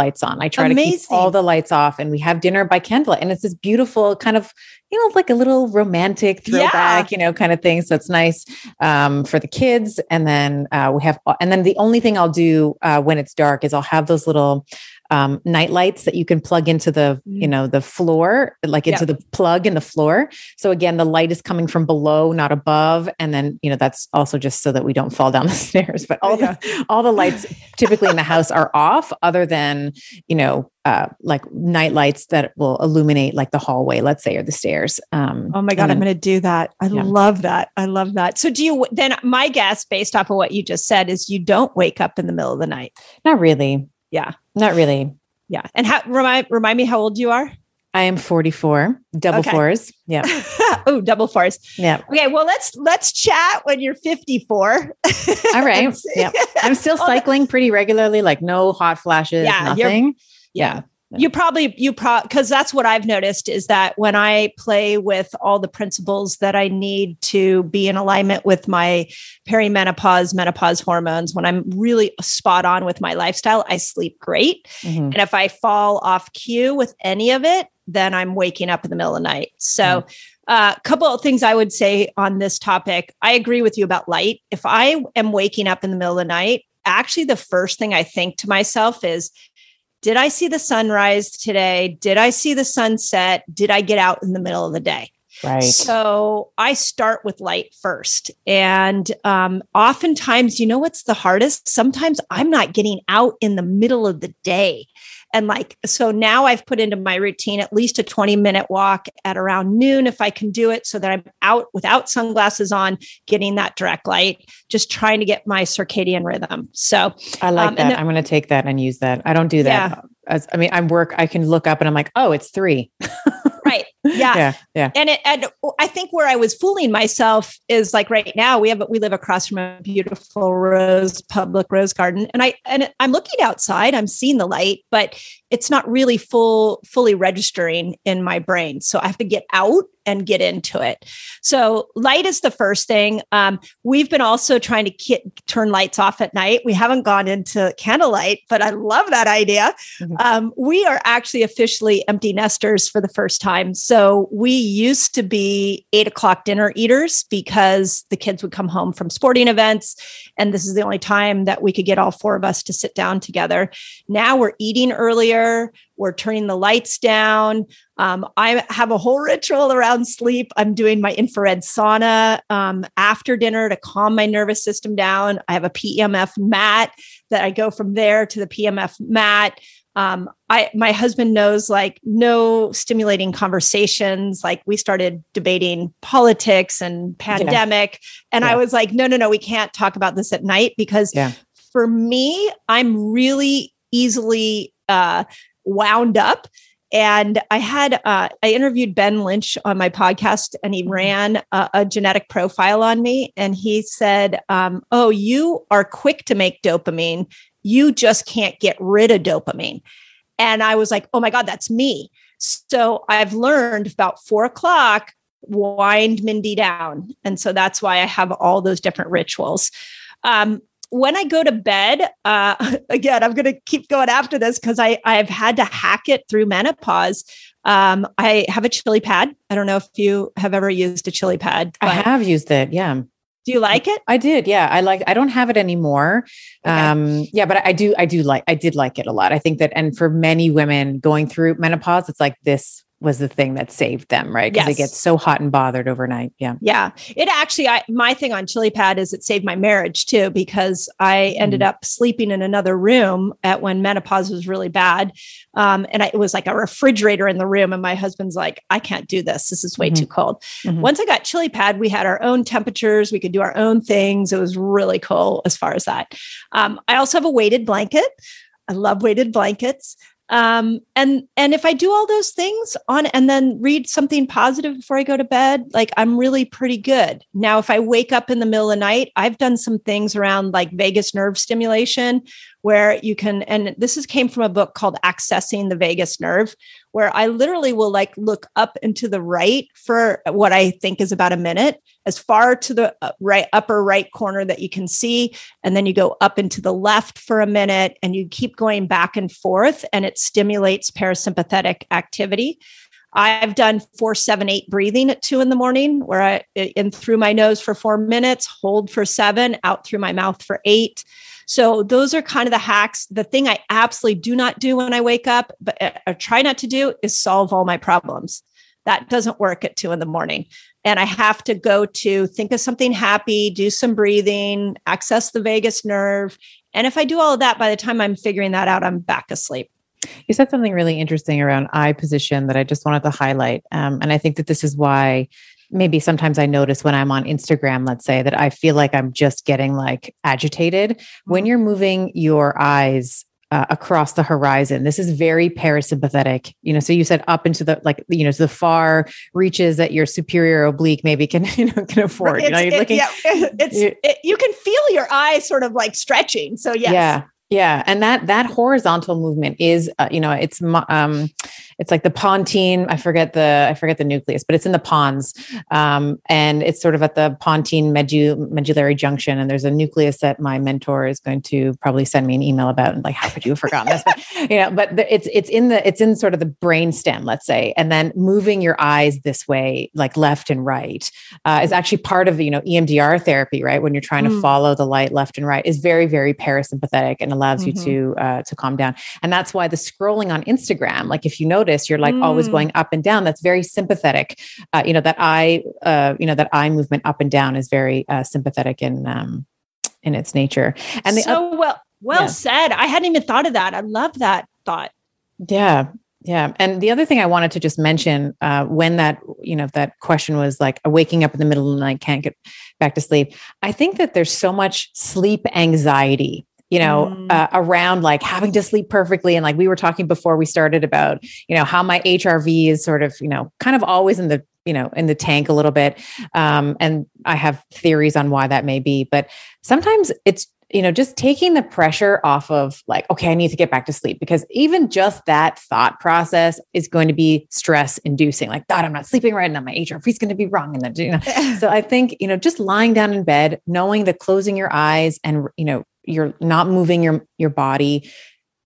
lights on. I try Amazing. to keep all the lights off and we have dinner by candlelight. And it's this beautiful kind of, you know, like a little romantic throwback, yeah. you know, kind of thing. So it's nice um, for the kids. And then uh, we have, and then the only thing I'll do uh, when it's dark is I'll have those little um, night lights that you can plug into the you mm. know the floor like into the plug in the floor so again the light is coming from below not above and then you know that's also just so that we don't fall down the stairs but all yeah. the all the lights typically in the house are off other than you know uh, like night lights that will illuminate like the hallway, let's say, or the stairs. Um, oh my God, then, I'm going to do that. I yeah. love that. I love that. So, do you then? My guess, based off of what you just said, is you don't wake up in the middle of the night. Not really. Yeah. Not really. Yeah. And how remind remind me how old you are? I am 44. Double okay. fours. Yeah. oh, double fours. Yeah. Okay. Well, let's let's chat when you're 54. All right. yeah. I'm still cycling pretty regularly, like no hot flashes, yeah, nothing. Yeah you probably you pro because that's what i've noticed is that when i play with all the principles that i need to be in alignment with my perimenopause menopause hormones when i'm really spot on with my lifestyle i sleep great mm-hmm. and if i fall off cue with any of it then i'm waking up in the middle of the night so a mm-hmm. uh, couple of things I would say on this topic. I agree with you about light. If I am waking up in the middle of the night, actually, the first thing I think to myself is, did I see the sunrise today? Did I see the sunset? Did I get out in the middle of the day? Right. So I start with light first. And um, oftentimes, you know what's the hardest? Sometimes I'm not getting out in the middle of the day. And like, so now I've put into my routine at least a 20 minute walk at around noon if I can do it so that I'm out without sunglasses on, getting that direct light, just trying to get my circadian rhythm. So I like um, that. I'm going to take that and use that. I don't do that. Yeah. as I mean, I work, I can look up and I'm like, oh, it's three. right. Yeah. yeah. Yeah. And it, and I think where I was fooling myself is like right now we have we live across from a beautiful rose public rose garden, and I and I'm looking outside. I'm seeing the light, but it's not really full fully registering in my brain. So I have to get out and get into it. So light is the first thing. Um, we've been also trying to ki- turn lights off at night. We haven't gone into candlelight, but I love that idea. Mm-hmm. Um, we are actually officially empty nesters for the first time. So we used to be eight o'clock dinner eaters because the kids would come home from sporting events. And this is the only time that we could get all four of us to sit down together. Now we're eating earlier. We're turning the lights down. Um, I have a whole ritual around sleep. I'm doing my infrared sauna um, after dinner to calm my nervous system down. I have a PEMF mat that I go from there to the PEMF mat. Um, I my husband knows like no stimulating conversations. Like we started debating politics and pandemic, yeah. and yeah. I was like, no, no, no, we can't talk about this at night because yeah. for me, I'm really easily uh, wound up. And I had uh, I interviewed Ben Lynch on my podcast, and he mm-hmm. ran a, a genetic profile on me. And he said, um, "Oh, you are quick to make dopamine. You just can't get rid of dopamine." And I was like, "Oh my god, that's me." So I've learned about four o'clock wind Mindy down, and so that's why I have all those different rituals. Um, when I go to bed, uh, again, I'm going to keep going after this because I I've had to hack it through menopause. Um, I have a chili pad. I don't know if you have ever used a chili pad. I have used it. Yeah. Do you like it? I did. Yeah. I like, I don't have it anymore. Okay. Um, yeah, but I do, I do like, I did like it a lot. I think that, and for many women going through menopause, it's like this was the thing that saved them, right? Because yes. they get so hot and bothered overnight. Yeah. Yeah. It actually, I, my thing on Chili Pad is it saved my marriage too, because I ended mm. up sleeping in another room at when menopause was really bad. Um, and I, it was like a refrigerator in the room. And my husband's like, I can't do this. This is way mm-hmm. too cold. Mm-hmm. Once I got Chili Pad, we had our own temperatures. We could do our own things. It was really cool as far as that. Um, I also have a weighted blanket. I love weighted blankets um, and and if i do all those things on and then read something positive before i go to bed like i'm really pretty good. Now if i wake up in the middle of the night i've done some things around like vagus nerve stimulation where you can and this is came from a book called accessing the vagus nerve where i literally will like look up into the right for what i think is about a minute as far to the uh, right upper right corner that you can see and then you go up into the left for a minute and you keep going back and forth and it stimulates parasympathetic activity I've done four, seven, eight breathing at two in the morning, where I in through my nose for four minutes, hold for seven, out through my mouth for eight. So those are kind of the hacks. The thing I absolutely do not do when I wake up, but I uh, try not to do is solve all my problems. That doesn't work at two in the morning. And I have to go to think of something happy, do some breathing, access the vagus nerve. And if I do all of that, by the time I'm figuring that out, I'm back asleep. You said something really interesting around eye position that I just wanted to highlight. Um, and I think that this is why maybe sometimes I notice when I'm on Instagram, let's say, that I feel like I'm just getting like agitated. When mm-hmm. you're moving your eyes uh, across the horizon. This is very parasympathetic. You know, so you said up into the like you know the far reaches that your superior oblique maybe can you know can afford. you know, you're it, looking. Yeah, it's it, you can feel your eyes sort of like stretching. So yes. yeah, yeah, and that that horizontal movement is, uh, you know, it's um, it's like the pontine. I forget the I forget the nucleus, but it's in the pons, um, and it's sort of at the pontine medu- medullary junction. And there's a nucleus that my mentor is going to probably send me an email about. And like, how could you have forgotten this? But, you know, but the, it's it's in the it's in sort of the brain stem, let's say, and then moving your eyes this way, like left and right, uh, is actually part of you know EMDR therapy, right? When you're trying mm. to follow the light left and right, is very very parasympathetic and allows mm-hmm. you to uh, to calm down. And that's why the scrolling on Instagram, like if you notice, you're like mm. always going up and down. That's very sympathetic. Uh, you know that eye, uh, you know that eye movement up and down is very uh, sympathetic in um, in its nature. And the so well well yeah. said. I hadn't even thought of that. I love that thought. Yeah, yeah. And the other thing I wanted to just mention uh, when that, you know, that question was like waking up in the middle of the night, can't get back to sleep. I think that there's so much sleep anxiety you know, mm. uh, around like having to sleep perfectly. And like we were talking before we started about, you know, how my HRV is sort of, you know, kind of always in the, you know, in the tank a little bit. Um, and I have theories on why that may be, but sometimes it's you know, just taking the pressure off of like, okay, I need to get back to sleep because even just that thought process is going to be stress inducing. Like, God, I'm not sleeping right now. My HRV is going to be wrong. And then, you know, so I think, you know, just lying down in bed, knowing that closing your eyes and, you know, you're not moving your, your body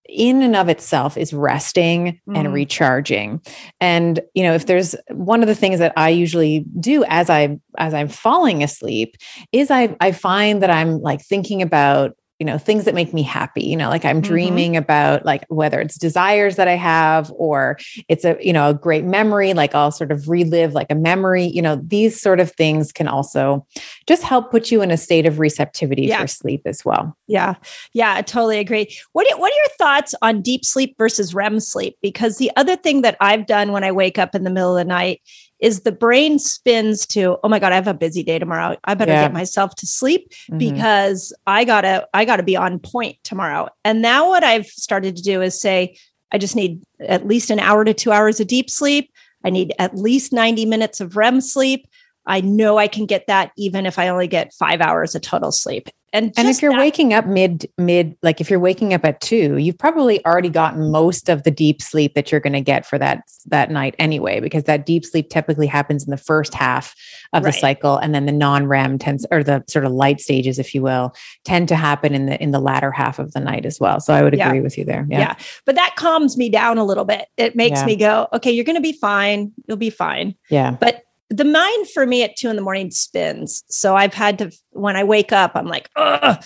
in and of itself is resting mm. and recharging and you know if there's one of the things that i usually do as i as i'm falling asleep is i i find that i'm like thinking about you know things that make me happy you know like i'm mm-hmm. dreaming about like whether it's desires that i have or it's a you know a great memory like i'll sort of relive like a memory you know these sort of things can also just help put you in a state of receptivity yeah. for sleep as well yeah yeah i totally agree what are, what are your thoughts on deep sleep versus rem sleep because the other thing that i've done when i wake up in the middle of the night is the brain spins to oh my god i have a busy day tomorrow i better yeah. get myself to sleep mm-hmm. because i gotta i gotta be on point tomorrow and now what i've started to do is say i just need at least an hour to two hours of deep sleep i need at least 90 minutes of rem sleep I know I can get that even if I only get five hours of total sleep. And, and if you're that, waking up mid mid like if you're waking up at two, you've probably already gotten most of the deep sleep that you're going to get for that that night anyway, because that deep sleep typically happens in the first half of right. the cycle, and then the non REM tends or the sort of light stages, if you will, tend to happen in the in the latter half of the night as well. So I would agree yeah. with you there. Yeah. yeah. but that calms me down a little bit. It makes yeah. me go, okay, you're going to be fine. You'll be fine. Yeah, but the mind for me at two in the morning spins. So I've had to, when I wake up, I'm like, ugh.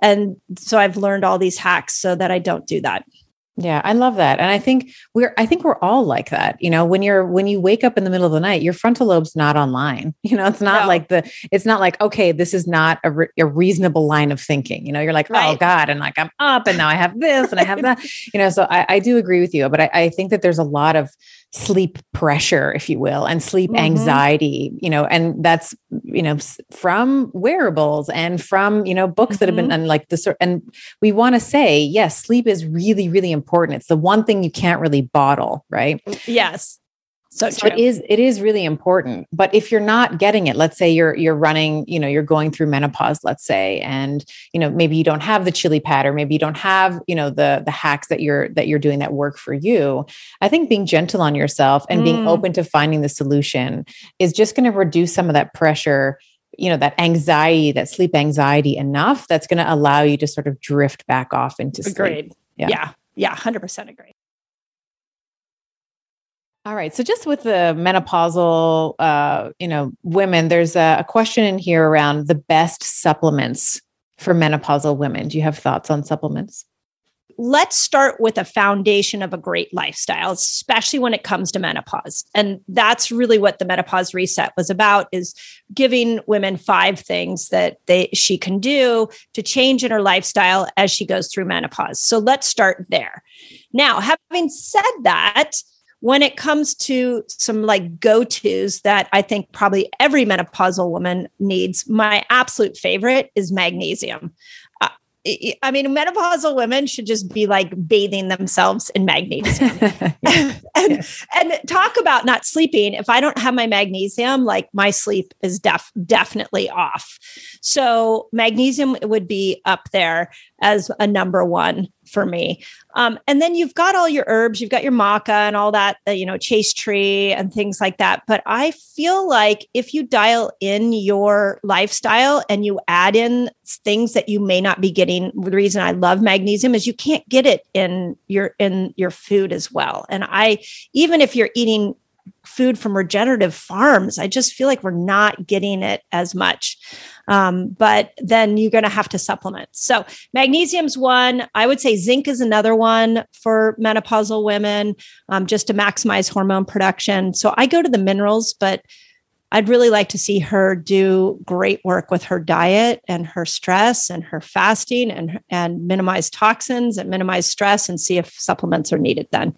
And so I've learned all these hacks so that I don't do that. Yeah, I love that. And I think we're I think we're all like that. You know, when you're when you wake up in the middle of the night, your frontal lobe's not online. You know, it's not no. like the it's not like okay, this is not a, re- a reasonable line of thinking. You know, you're like, oh right. "Oh god," and like I'm up and now I have this and I have that. You know, so I, I do agree with you, but I, I think that there's a lot of sleep pressure if you will and sleep mm-hmm. anxiety you know and that's you know from wearables and from you know books mm-hmm. that have been mm-hmm. and like the sort. and we want to say yes sleep is really really important it's the one thing you can't really bottle right yes so, so it is it is really important. But if you're not getting it, let's say you're you're running, you know, you're going through menopause, let's say, and you know, maybe you don't have the chili pad or maybe you don't have, you know, the the hacks that you're that you're doing that work for you. I think being gentle on yourself and mm. being open to finding the solution is just going to reduce some of that pressure you know that anxiety that sleep anxiety enough that's going to allow you to sort of drift back off into sleep agreed yeah yeah, yeah 100% agree all right. So just with the menopausal, uh, you know, women, there's a, a question in here around the best supplements for menopausal women. Do you have thoughts on supplements? let's start with a foundation of a great lifestyle especially when it comes to menopause and that's really what the menopause reset was about is giving women five things that they she can do to change in her lifestyle as she goes through menopause so let's start there now having said that when it comes to some like go tos that I think probably every menopausal woman needs, my absolute favorite is magnesium. Uh, I mean, menopausal women should just be like bathing themselves in magnesium. and, yes. and talk about not sleeping. If I don't have my magnesium, like my sleep is def- definitely off. So magnesium would be up there as a number one for me. Um, and then you've got all your herbs, you've got your maca and all that, uh, you know, chaste tree and things like that. But I feel like if you dial in your lifestyle and you add in things that you may not be getting, the reason I love magnesium is you can't get it in your in your food as well. And I even if you're eating food from regenerative farms. I just feel like we're not getting it as much. Um, but then you're going to have to supplement. So magnesium's one. I would say zinc is another one for menopausal women, um, just to maximize hormone production. So I go to the minerals, but I'd really like to see her do great work with her diet and her stress and her fasting and and minimize toxins and minimize stress and see if supplements are needed then.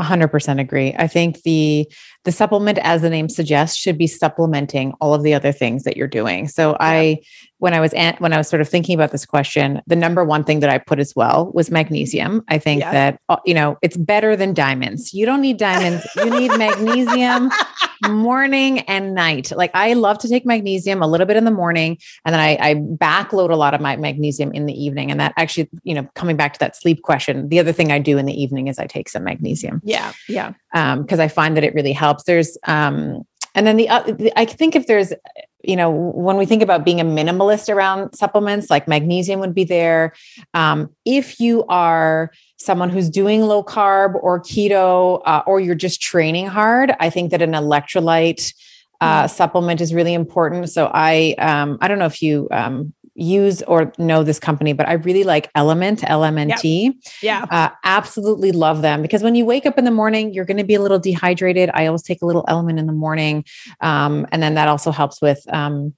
100% agree. I think the the supplement as the name suggests should be supplementing all of the other things that you're doing. So yeah. I when I was an, when I was sort of thinking about this question, the number one thing that I put as well was magnesium. I think yeah. that uh, you know, it's better than diamonds. You don't need diamonds, you need magnesium morning and night. Like I love to take magnesium a little bit in the morning and then I, I backload a lot of my magnesium in the evening. And that actually, you know, coming back to that sleep question, the other thing I do in the evening is I take some magnesium. Yeah. Yeah. Um, cause I find that it really helps. There's, um, and then the, uh, I think if there's, you know, when we think about being a minimalist around supplements, like magnesium would be there. Um, if you are someone who's doing low carb or keto, uh, or you're just training hard, I think that an electrolyte uh, mm. supplement is really important. So I, um, I don't know if you um, use or know this company, but I really like Element, LMNT. Yep. Yeah. Uh, absolutely love them because when you wake up in the morning, you're going to be a little dehydrated. I always take a little element in the morning. Um, and then that also helps with, um,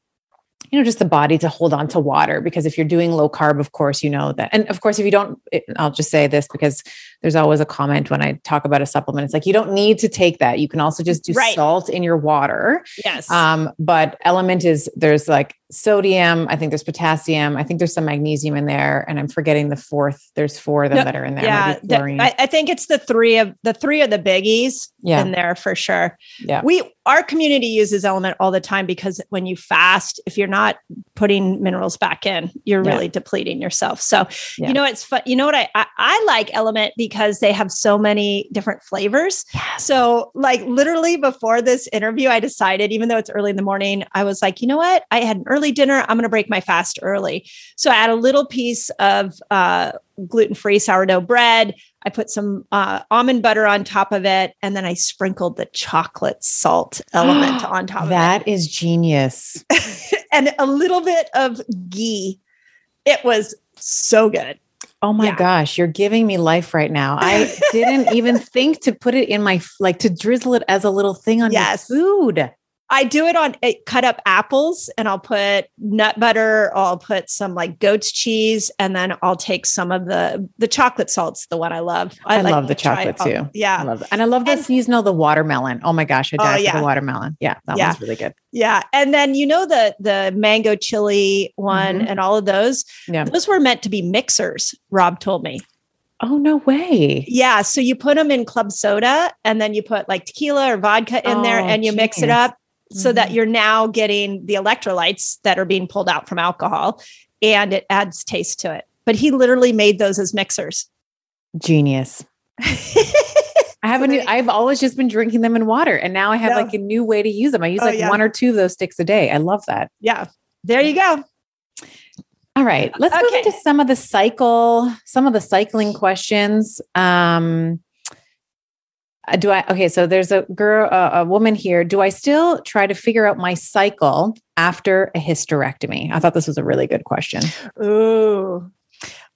you know just the body to hold on to water because if you're doing low carb of course you know that and of course if you don't it, i'll just say this because there's always a comment when i talk about a supplement it's like you don't need to take that you can also just do right. salt in your water yes um but element is there's like sodium. I think there's potassium. I think there's some magnesium in there, and I'm forgetting the fourth. There's four of them no, that are in there. Yeah, the, I, I, think it's the three of the three of the biggies yeah. in there for sure. Yeah, we our community uses element all the time because when you fast, if you're not putting minerals back in, you're yeah. really depleting yourself. So yeah. you know it's fun. You know what I, I, I like element because they have so many different flavors. Yes. So like literally before this interview, I decided even though it's early in the morning, I was like, you know what, I had an early dinner. I'm going to break my fast early. So I add a little piece of uh, gluten free sourdough bread. I put some uh, almond butter on top of it, and then I sprinkled the chocolate salt element on top of it. That is genius. and a little bit of ghee. It was so good. Oh my yeah. gosh, you're giving me life right now. I didn't even think to put it in my like to drizzle it as a little thing on yes. food. I do it on it, cut up apples and I'll put nut butter, I'll put some like goat's cheese, and then I'll take some of the the chocolate salts, the one I love. I, I like love the chocolate too. Yeah. I love And I love the and, seasonal, the watermelon. Oh my gosh, I died oh, yeah. for the watermelon. Yeah, that yeah. one's really good. Yeah. And then you know the the mango chili one mm-hmm. and all of those. Yeah. Those were meant to be mixers, Robb told me. Oh, no way. Yeah. So you put them in club soda and then you put like tequila or vodka in oh, there and you geez. mix it up so that mm-hmm. you're now getting the electrolytes that are being pulled out from alcohol and it adds taste to it. But he literally made those as mixers. Genius. I have a new, I've always just been drinking them in water and now I have no. like a new way to use them. I use oh, like yeah. one or two of those sticks a day. I love that. Yeah. There you go. All right. Let's okay. move into some of the cycle, some of the cycling questions. Um, do I okay? So there's a girl, uh, a woman here. Do I still try to figure out my cycle after a hysterectomy? I thought this was a really good question. Ooh,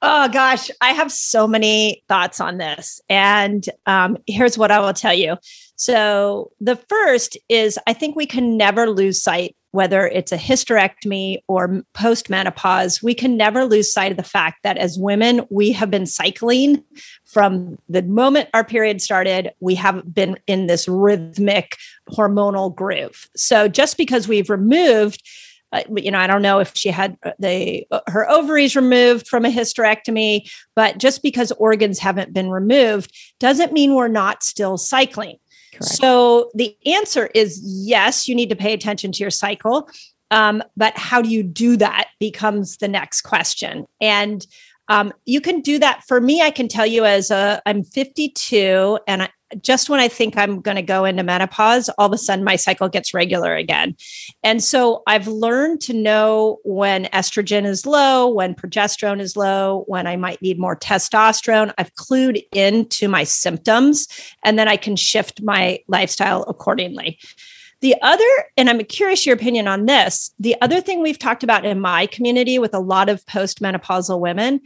oh gosh, I have so many thoughts on this, and um, here's what I will tell you. So the first is I think we can never lose sight whether it's a hysterectomy or postmenopause, we can never lose sight of the fact that as women, we have been cycling from the moment our period started. We have been in this rhythmic hormonal groove. So just because we've removed, uh, you know, I don't know if she had uh, the uh, her ovaries removed from a hysterectomy, but just because organs haven't been removed doesn't mean we're not still cycling. Correct. So the answer is yes, you need to pay attention to your cycle. Um, but how do you do that becomes the next question. And um, you can do that for me. I can tell you as a I'm 52 and I, just when I think I'm going to go into menopause, all of a sudden my cycle gets regular again. And so I've learned to know when estrogen is low, when progesterone is low, when I might need more testosterone. I've clued into my symptoms and then I can shift my lifestyle accordingly. The other, and I'm curious your opinion on this, the other thing we've talked about in my community with a lot of postmenopausal women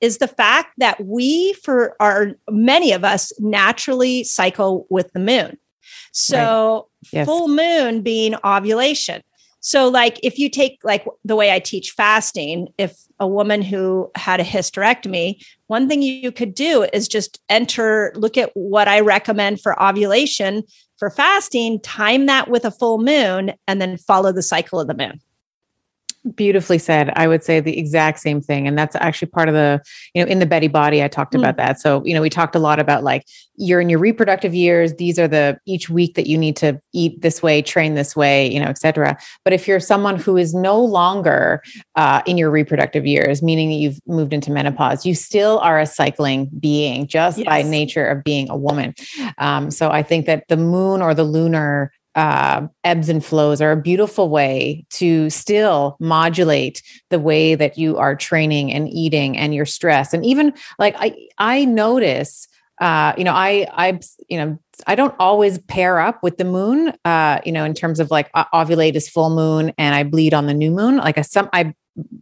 is the fact that we, for our many of us, naturally cycle with the moon. So, right. yes. full moon being ovulation. So, like, if you take like the way I teach fasting, if a woman who had a hysterectomy, one thing you could do is just enter, look at what I recommend for ovulation for fasting, time that with a full moon, and then follow the cycle of the moon beautifully said i would say the exact same thing. And that's actually part of the you know in the betty body i talked mm. about that. So you know we talked a lot about like you're in your reproductive years. These are the each week that you need to eat this way train this way you know etc but if you're someone who is no longer uh, in your reproductive years meaning that you've moved into menopause you still are a cycling being just yes. by nature of being a woman. Um, so i think that the moon or the lunar uh, ebbs and flows are a beautiful way to still modulate the way that you are training and eating and your stress. And even like I, I notice, uh, you know, I, I, you know, I don't always pair up with the moon, uh, you know, in terms of like ovulate is full moon and I bleed on the new moon. Like I, some, I,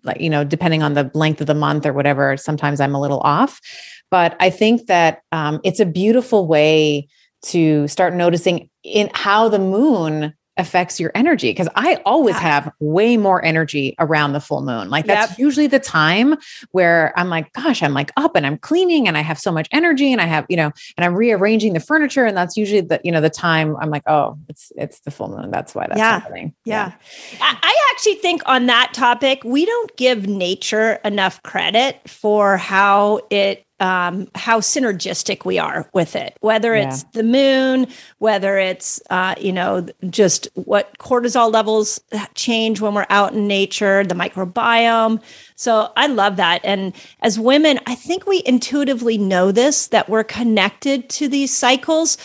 like, you know, depending on the length of the month or whatever, sometimes I'm a little off. But I think that um, it's a beautiful way to start noticing in how the moon affects your energy because I always yeah. have way more energy around the full moon. Like that's yep. usually the time where I'm like, gosh, I'm like up and I'm cleaning and I have so much energy and I have, you know, and I'm rearranging the furniture. And that's usually the, you know, the time I'm like, oh, it's it's the full moon. That's why that's yeah. happening. Yeah. yeah. I actually think on that topic, we don't give nature enough credit for how it um, how synergistic we are with it, whether it's the moon, whether it's, uh, you know, just what cortisol levels change when we're out in nature, the microbiome. So I love that. And as women, I think we intuitively know this that we're connected to these cycles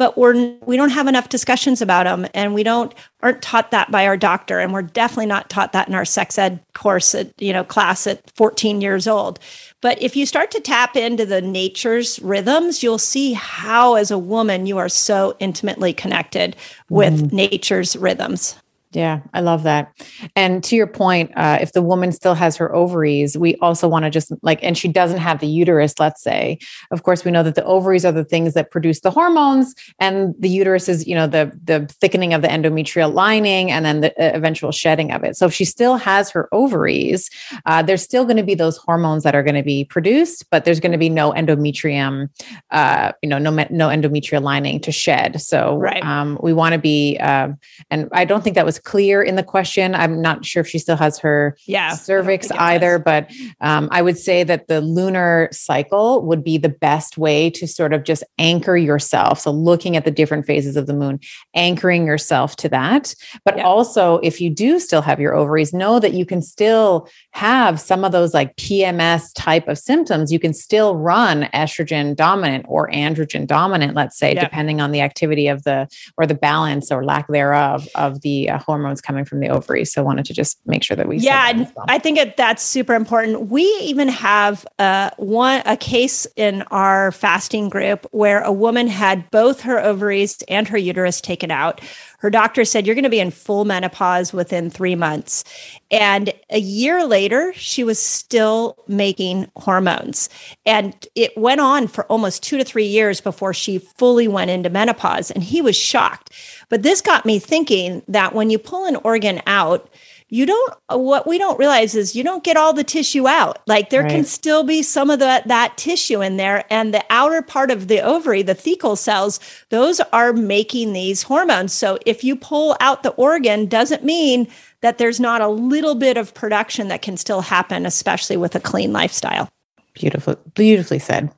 but we're we don't have enough discussions about them and we don't aren't taught that by our doctor and we're definitely not taught that in our sex ed course at you know class at 14 years old but if you start to tap into the nature's rhythms you'll see how as a woman you are so intimately connected with mm. nature's rhythms yeah, I love that. And to your point, uh, if the woman still has her ovaries, we also want to just like, and she doesn't have the uterus, let's say. Of course, we know that the ovaries are the things that produce the hormones, and the uterus is, you know, the the thickening of the endometrial lining, and then the uh, eventual shedding of it. So if she still has her ovaries, uh, there's still going to be those hormones that are going to be produced, but there's going to be no endometrium, uh, you know, no no endometrial lining to shed. So right. um, we want to be, uh, and I don't think that was clear in the question. I'm not sure if she still has her yeah, cervix either, but um, I would say that the lunar cycle would be the best way to sort of just anchor yourself. So looking at the different phases of the moon, anchoring yourself to that. But yeah. also, if you do still have your ovaries, know that you can still have some of those like PMS type of symptoms. You can still run estrogen dominant or androgen dominant, let's say, yeah. depending on the activity of the or the balance or lack thereof of the uh, hormones coming from the ovaries. So I wanted to just make sure that we yeah, well. I think it, that's super important. We even have uh, one a case in our fasting group where a woman had both her ovaries and her uterus taken out. Her doctor said, You're going to be in full menopause within three months. And a year later, she was still making hormones. And it went on for almost two to three years before she fully went into menopause. And he was shocked. But this got me thinking that when you pull an organ out, you don't what we don't realize is you don't get all the tissue out like there right. can still be some of the, that tissue in there and the outer part of the ovary the thecal cells those are making these hormones so if you pull out the organ doesn't mean that there's not a little bit of production that can still happen especially with a clean lifestyle beautiful beautifully said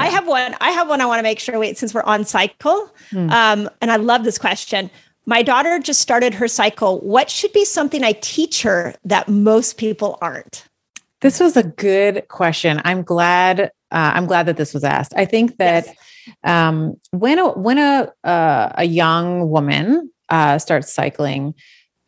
I have one. I have one I want to make sure. Wait, since we're on cycle, hmm. um, and I love this question. My daughter just started her cycle. What should be something I teach her that most people aren't? This was a good question. I'm glad. Uh, I'm glad that this was asked. I think that yes. um, when a when a uh, a young woman uh, starts cycling,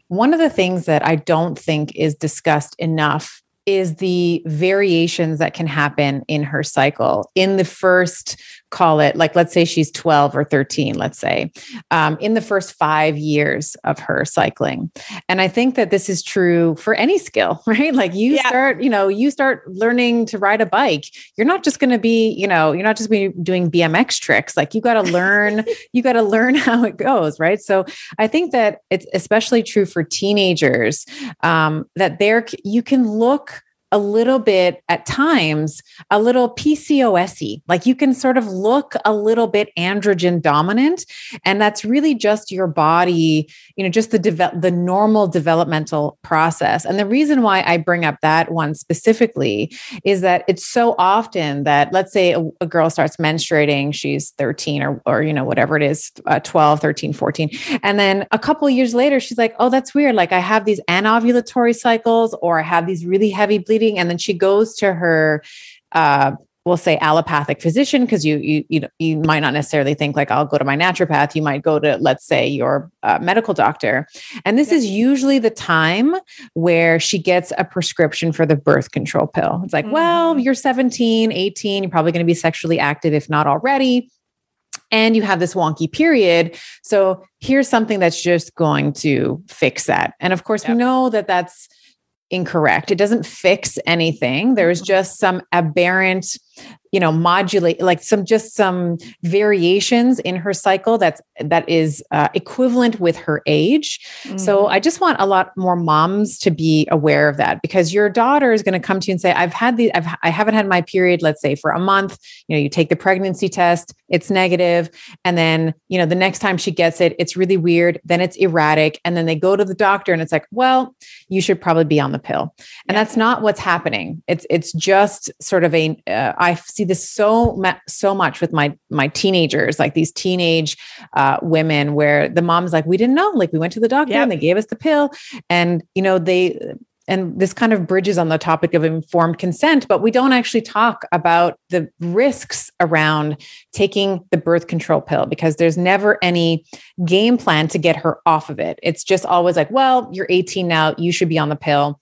one of the things that I don't think is discussed enough is the variations that can happen in her cycle in the first call it like let's say she's 12 or 13 let's say um, in the first five years of her cycling. And i think that this is true for any skill right? Like you yeah. start you know you start learning to ride a bike. You're not just going to be you know you're not just be doing bmx tricks. Like you got to learn you got to learn how it goes right? So i think that it's especially true for teenagers um, that there you can look a little bit at times a little PCOSy. Like you can sort of look a little bit androgen dominant and that's really just your body, you know, just the de- the normal developmental process. And the reason why I bring up that one specifically is that it's so often that let's say a, a girl starts menstruating, she's 13 or or you know whatever it is, uh, 12, 13, 14, and then a couple years later she's like, "Oh, that's weird. Like I have these anovulatory cycles or I have these really heavy bleeding and then she goes to her uh, we'll say allopathic physician because you, you you you might not necessarily think like I'll go to my naturopath. You might go to let's say your uh, medical doctor, and this is usually the time where she gets a prescription for the birth control pill. It's like, mm-hmm. well, you're 17, 18, you're probably going to be sexually active if not already. And you have this wonky period. So here's something that's just going to fix that. And of course, yep. we know that that's incorrect. It doesn't fix anything. There's mm-hmm. just some aberrant you know modulate like some just some variations in her cycle that's that is uh, equivalent with her age mm-hmm. so i just want a lot more moms to be aware of that because your daughter is going to come to you and say i've had the I've, i haven't had my period let's say for a month you know you take the pregnancy test it's negative and then you know the next time she gets it it's really weird then it's erratic and then they go to the doctor and it's like well you should probably be on the pill and yeah. that's not what's happening it's it's just sort of a uh, I see this so so much with my my teenagers, like these teenage uh, women, where the mom's like, "We didn't know. Like, we went to the doctor yep. and they gave us the pill, and you know they." And this kind of bridges on the topic of informed consent, but we don't actually talk about the risks around taking the birth control pill because there's never any game plan to get her off of it. It's just always like, well, you're 18 now, you should be on the pill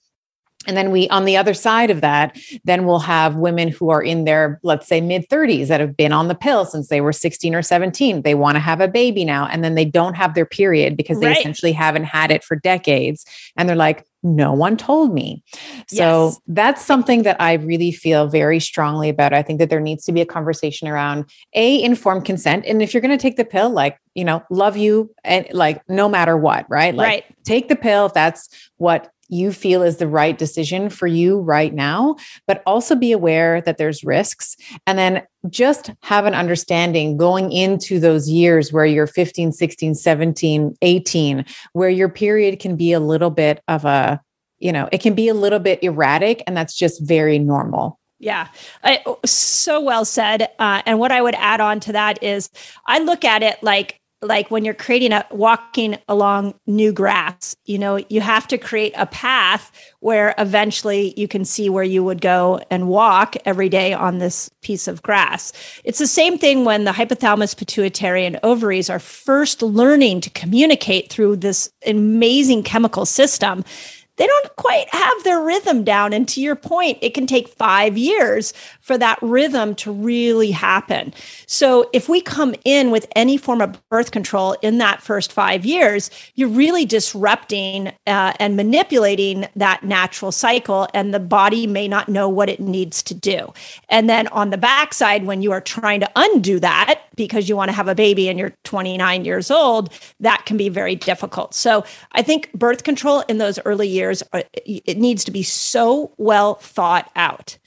and then we, on the other side of that, then we'll have women who are in their, let's say, mid 30s that have been on the pill since they were 16 or 17. They want to have a baby now, and then they don't have their period because they right. essentially haven't had it for decades. And they're like, no one told me. So yes. that's something that I really feel very strongly about. I think that there needs to be a conversation around a informed consent. And if you're going to take the pill, like, you know, love you and like no matter what, right? Like right. take the pill if that's what you feel is the right decision for you right now, but also be aware that there's risks. And then just have an understanding going into those years where you're 15, 16, 17, 18, where your period can be a little bit of a, you know, it can be a little bit erratic, and that's just very normal. Yeah, I, so well said. Uh, and what I would add on to that is I look at it like like when you're creating a walking along new grass you know you have to create a path where eventually you can see where you would go and walk every day on this piece of grass. It's the same thing when the hypothalamus pituitary and ovaries are first learning to communicate through this amazing chemical system they don't quite have their rhythm down. And to your point, it can take five years for that rhythm to really happen. So if we come in with any form of birth control in that first five years, you're really disrupting uh, and manipulating that natural cycle, and the body may not know what it needs to do. And then on the backside, when you are trying to undo that because you want to have a baby and you're 29 years old, that can be very difficult. So I think birth control in those early years years, uh, it needs to be so well thought out.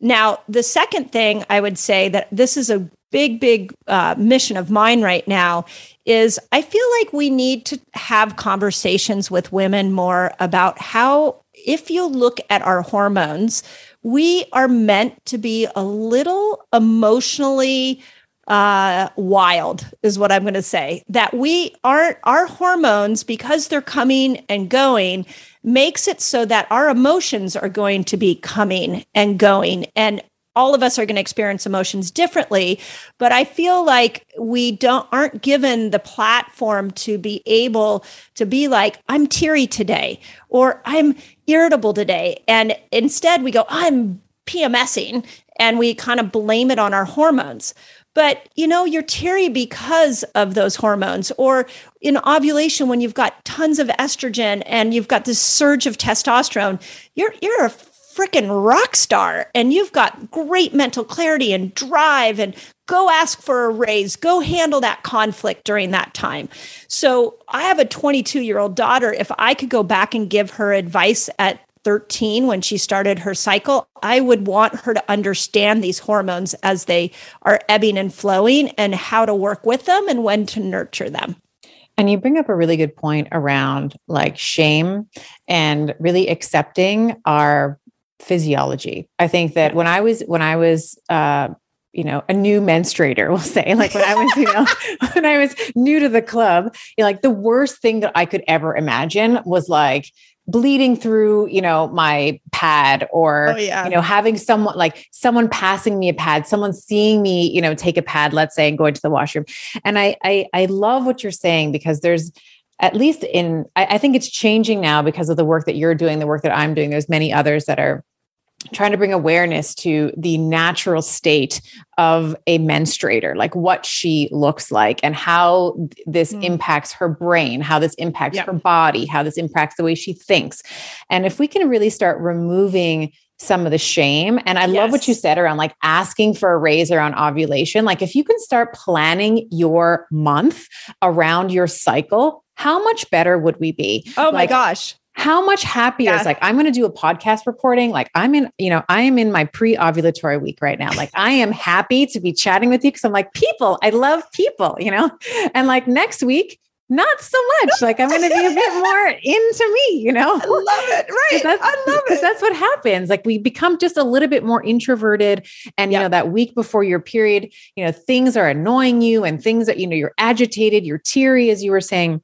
Now, the second thing I would say that this is a big, big uh, mission of mine right now is I feel like we need to have conversations with women more about how, if you look at our hormones, we are meant to be a little emotionally uh, wild is what I'm going to say. That we aren't our hormones because they're coming and going makes it so that our emotions are going to be coming and going. And all of us are going to experience emotions differently but i feel like we don't aren't given the platform to be able to be like i'm teary today or i'm irritable today. And instead we go i'm pmsing and we kind of blame it on our hormones but you know you're teary because of those hormones. Or in ovulation when you've got tons of estrogen and you've got this surge of testosterone you're you're a freaking rock star. And you've got great mental clarity and drive and go ask for a raise go handle that conflict during that time. So i have a 22 year old daughter. If i could go back and give her advice at 13 when she started her cycle, I would want her to understand these hormones as they are ebbing and flowing and how to work with them and when to nurture them. And you bring up a really good point around like shame and really accepting our physiology. I think that when I was when I was uh you know, a new menstruator, we'll say, like when I was, you know, when I was new to the club, you know, like the worst thing that I could ever imagine was like bleeding through you know my pad or oh, yeah. you know having someone like someone passing me a pad someone seeing me you know take a pad let's say and go into the washroom and i i, I love what you're saying because there's at least in I, I think it's changing now because of the work that you're doing the work that i'm doing there's many others that are trying to bring awareness to the natural state of a menstruator, like what she looks like and how this mm. impacts her brain, how this impacts yep. her body, how this impacts the way she thinks. And if we can really start removing some of the shame. And I yes. love what you said around like asking for a raise around ovulation. Like if you can start planning your month around your cycle, how much better would we be? Oh my gosh how much happier yeah. is like i'm going to do a podcast reporting like i'm in you know i am in my pre-ovulatory week right now. Like i am happy to be chatting with you because i'm like people i love people you know? And like next week not so much. Like i'm going to be a bit more into me you know? I love it. Right. i love it. that's what happens. Like we become just a little bit more introverted and you know that week before your period you know things are annoying you and things that you know you're agitated you're teary as you were saying.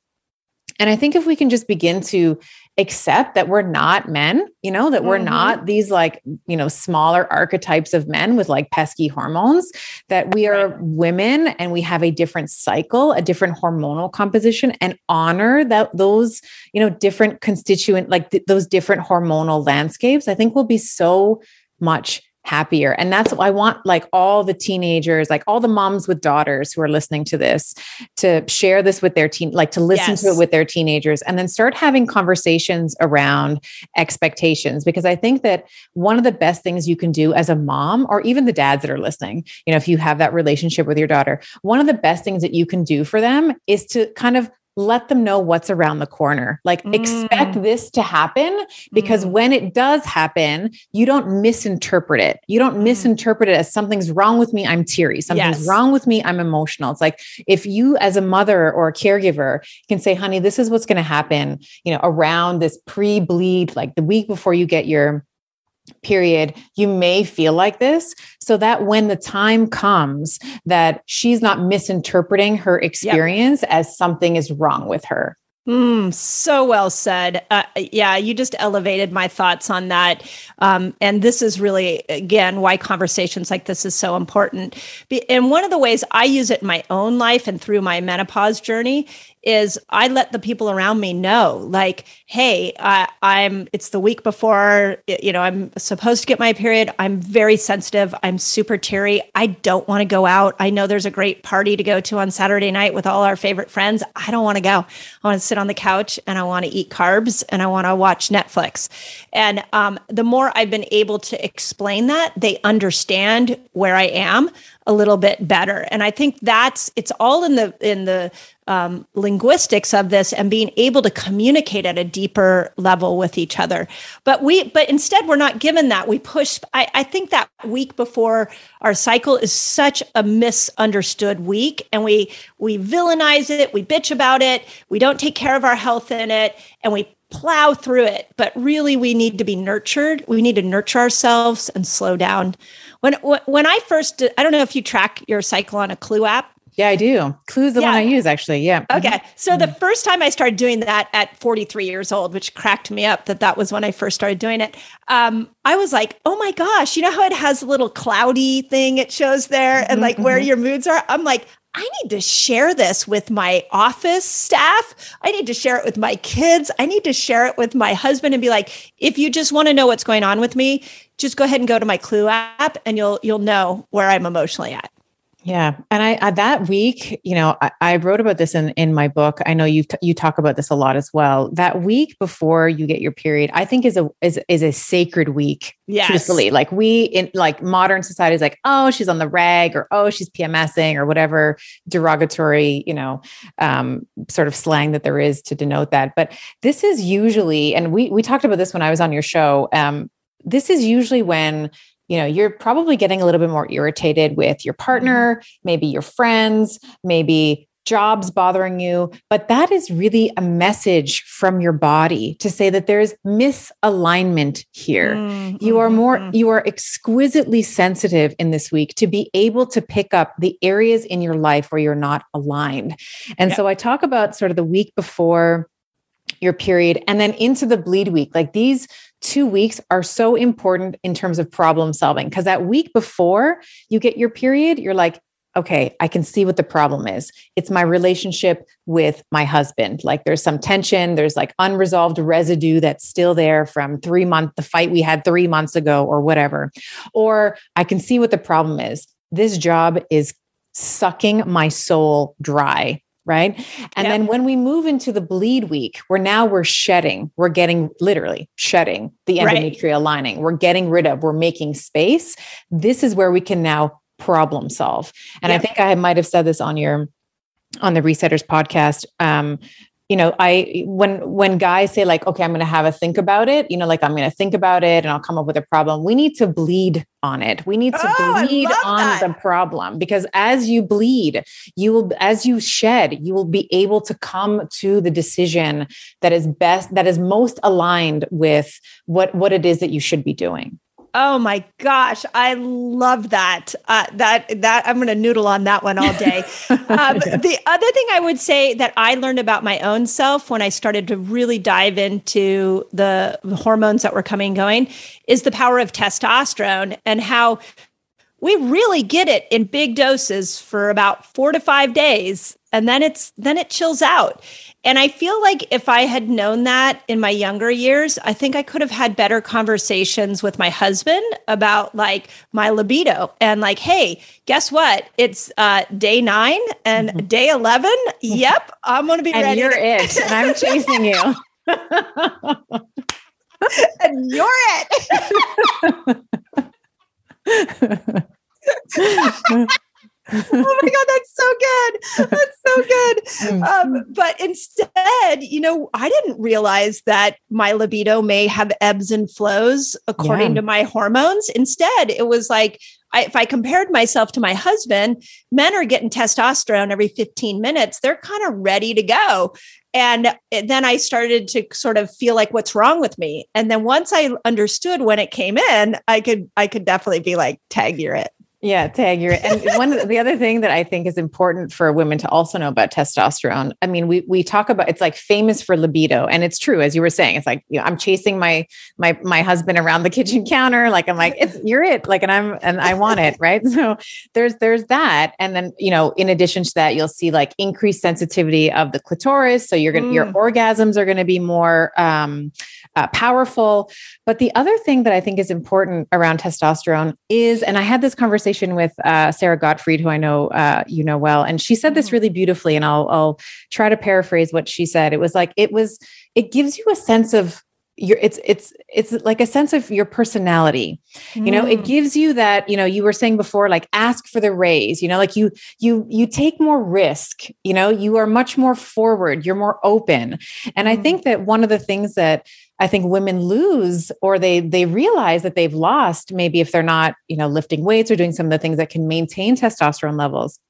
And I think if we can just begin to accept that we're not men, you know, that we're mm-hmm. not these like, you know, smaller archetypes of men with like pesky hormones, that we are right. women and we have a different cycle, a different hormonal composition and honor that those, you know, different constituent, like th- those different hormonal landscapes, I think will be so much happier. And that's I want like all the teenagers, like all the moms with daughters who are listening to this to share this with their teen, like to listen yes. to it with their teenagers and then start having conversations around expectations. Because I think that one of the best things you can do as a mom, or even the dads that are listening, you know, if you have that relationship with your daughter, one of the best things that you can do for them is to kind of let them know what's around the corner. Like mm. expect this to happen because mm. when it does happen, you don't misinterpret it. You don't mm. misinterpret it as something's wrong with me, I'm teary. Something's yes. wrong with me, I'm emotional. It's like if you as a mother or a caregiver can say, "Honey, this is what's going to happen, you know, around this pre-bleed like the week before you get your period you may feel like this so that when the time comes that she's not misinterpreting her experience yep. as something is wrong with her Mm, so well said. Uh, yeah, you just elevated my thoughts on that. Um, and this is really, again, why conversations like this is so important. And one of the ways I use it in my own life and through my menopause journey is I let the people around me know, like, hey, I, I'm, it's the week before, you know, I'm supposed to get my period. I'm very sensitive. I'm super teary. I don't want to go out. I know there's a great party to go to on Saturday night with all our favorite friends. I don't want to go. I want to sit on the couch and I want to eat carbs and I want to watch Netflix. And um, the more I've been able to explain that, they understand where I am a little bit better and i think that's it's all in the in the um, linguistics of this and being able to communicate at a deeper level with each other. But we but instead we're not given that. We push I, I think that week before our cycle is such a misunderstood week and we we villainize it we bitch about it we don't take care of our health in it and we plow through it. But really we need to be nurtured. We need to nurture ourselves and slow down. When when I first, I don't know if you track your cycle on a Clue app. Yeah, I do. Clue's the yeah. one I use actually. Yeah. Okay. Mm-hmm. So mm-hmm. the first time I started doing that at 43 years old, which cracked me up that that was when I first started doing it. Um, I was like, oh my gosh, you know how it has a little cloudy thing it shows there and mm-hmm. like where mm-hmm. your moods are? I'm like, I need to share this with my office staff. I need to share it with my kids. I need to share it with my husband and be like, if you just want to know what's going on with me, just go ahead and go to my Clue app and you'll you'll know where I'm emotionally at. Yeah, and I, I, that week, you know, I, I, wrote about this in in my book. I know you you talk about this a lot as well. That week before you get your period, I think is a is is a sacred week. Yes. truthfully, like we in like modern society is like, oh, she's on the rag, or oh, she's PMSing, or whatever derogatory, you know, um, sort of slang that there is to denote that. But this is usually, and we we talked about this when I was on your show. Um, this is usually when you know you're probably getting a little bit more irritated with your partner mm-hmm. maybe your friends maybe jobs bothering you but that is really a message from your body to say that there's misalignment here mm-hmm. you are more mm-hmm. you are exquisitely sensitive in this week to be able to pick up the areas in your life where you're not aligned and so i talk about sort of the week before your period and then into the bleed week like these two weeks are so important in terms of problem solving because that week before you get your period, you're like, okay, I can see what the problem is. It's my relationship with my husband. Like there's some tension, there's like unresolved residue that's still there from three months, the fight we had three months ago, or whatever. Or I can see what the problem is. This job is sucking my soul dry right and yep. then when we move into the bleed week where now we're shedding we're getting literally shedding the endometrial right. lining we're getting rid of we're making space this is where we can now problem solve and yep. i think i might have said this on your on the resetters podcast um, you know i when when guys say like okay i'm going to have a think about it you know like i'm going to think about it and i'll come up with a problem we need to bleed on it we need to oh, bleed on that. the problem because as you bleed you will as you shed you will be able to come to the decision that is best that is most aligned with what what it is that you should be doing Oh my gosh, I love that. Uh, that that I'm going to noodle on that one all day. Um, the other thing I would say that I learned about my own self when I started to really dive into the hormones that were coming and going is the power of testosterone and how we really get it in big doses for about four to five days, and then it's then it chills out. And I feel like if I had known that in my younger years, I think I could have had better conversations with my husband about like my libido and like, hey, guess what? It's uh, day nine and mm-hmm. day 11. Yep, I'm going to be and ready. You're it. And I'm chasing you. and you're it. oh my god that's so good. That's so good. Mm. um, but instead you know i didn't realize that my libido may have ebbs and flows according yeah. to my hormones. Instead it was like I, if i compared myself to my husband men are getting testosterone every 15 minutes. They're kind of ready to go. And then i started to sort of feel like what's wrong with me? And then once i understood when it came in i could i could definitely be like tag you're it yeah, tag you're and one the other thing that I think is important for women to also know about testosterone. I mean, we we talk about it's like famous for libido, and it's true as you were saying. It's like you know, I'm chasing my my my husband around the kitchen counter, like I'm like it's you're it, like and I'm and I want it, right? So there's there's that, and then you know, in addition to that, you'll see like increased sensitivity of the clitoris, so you're gonna mm. your orgasms are going to be more um, uh, powerful. But the other thing that I think is important around testosterone is, and I had this conversation with uh, Sara Gottfried, who I know uh, you know well, and she said this mm-hmm. really beautifully, and I'll, I'll try to paraphrase what she said. It was like it was, it gives you a sense of your it's it's it's like a sense of your personality you know it mm. gives you that you know you were saying before like ask for the raise you know like you you you take more risk you know you are much more forward you're more open and mm. i think that one of the things that I think women lose or they they realize that they've lost maybe if they're not, you know, lifting weights or doing some of the things that can maintain testosterone levels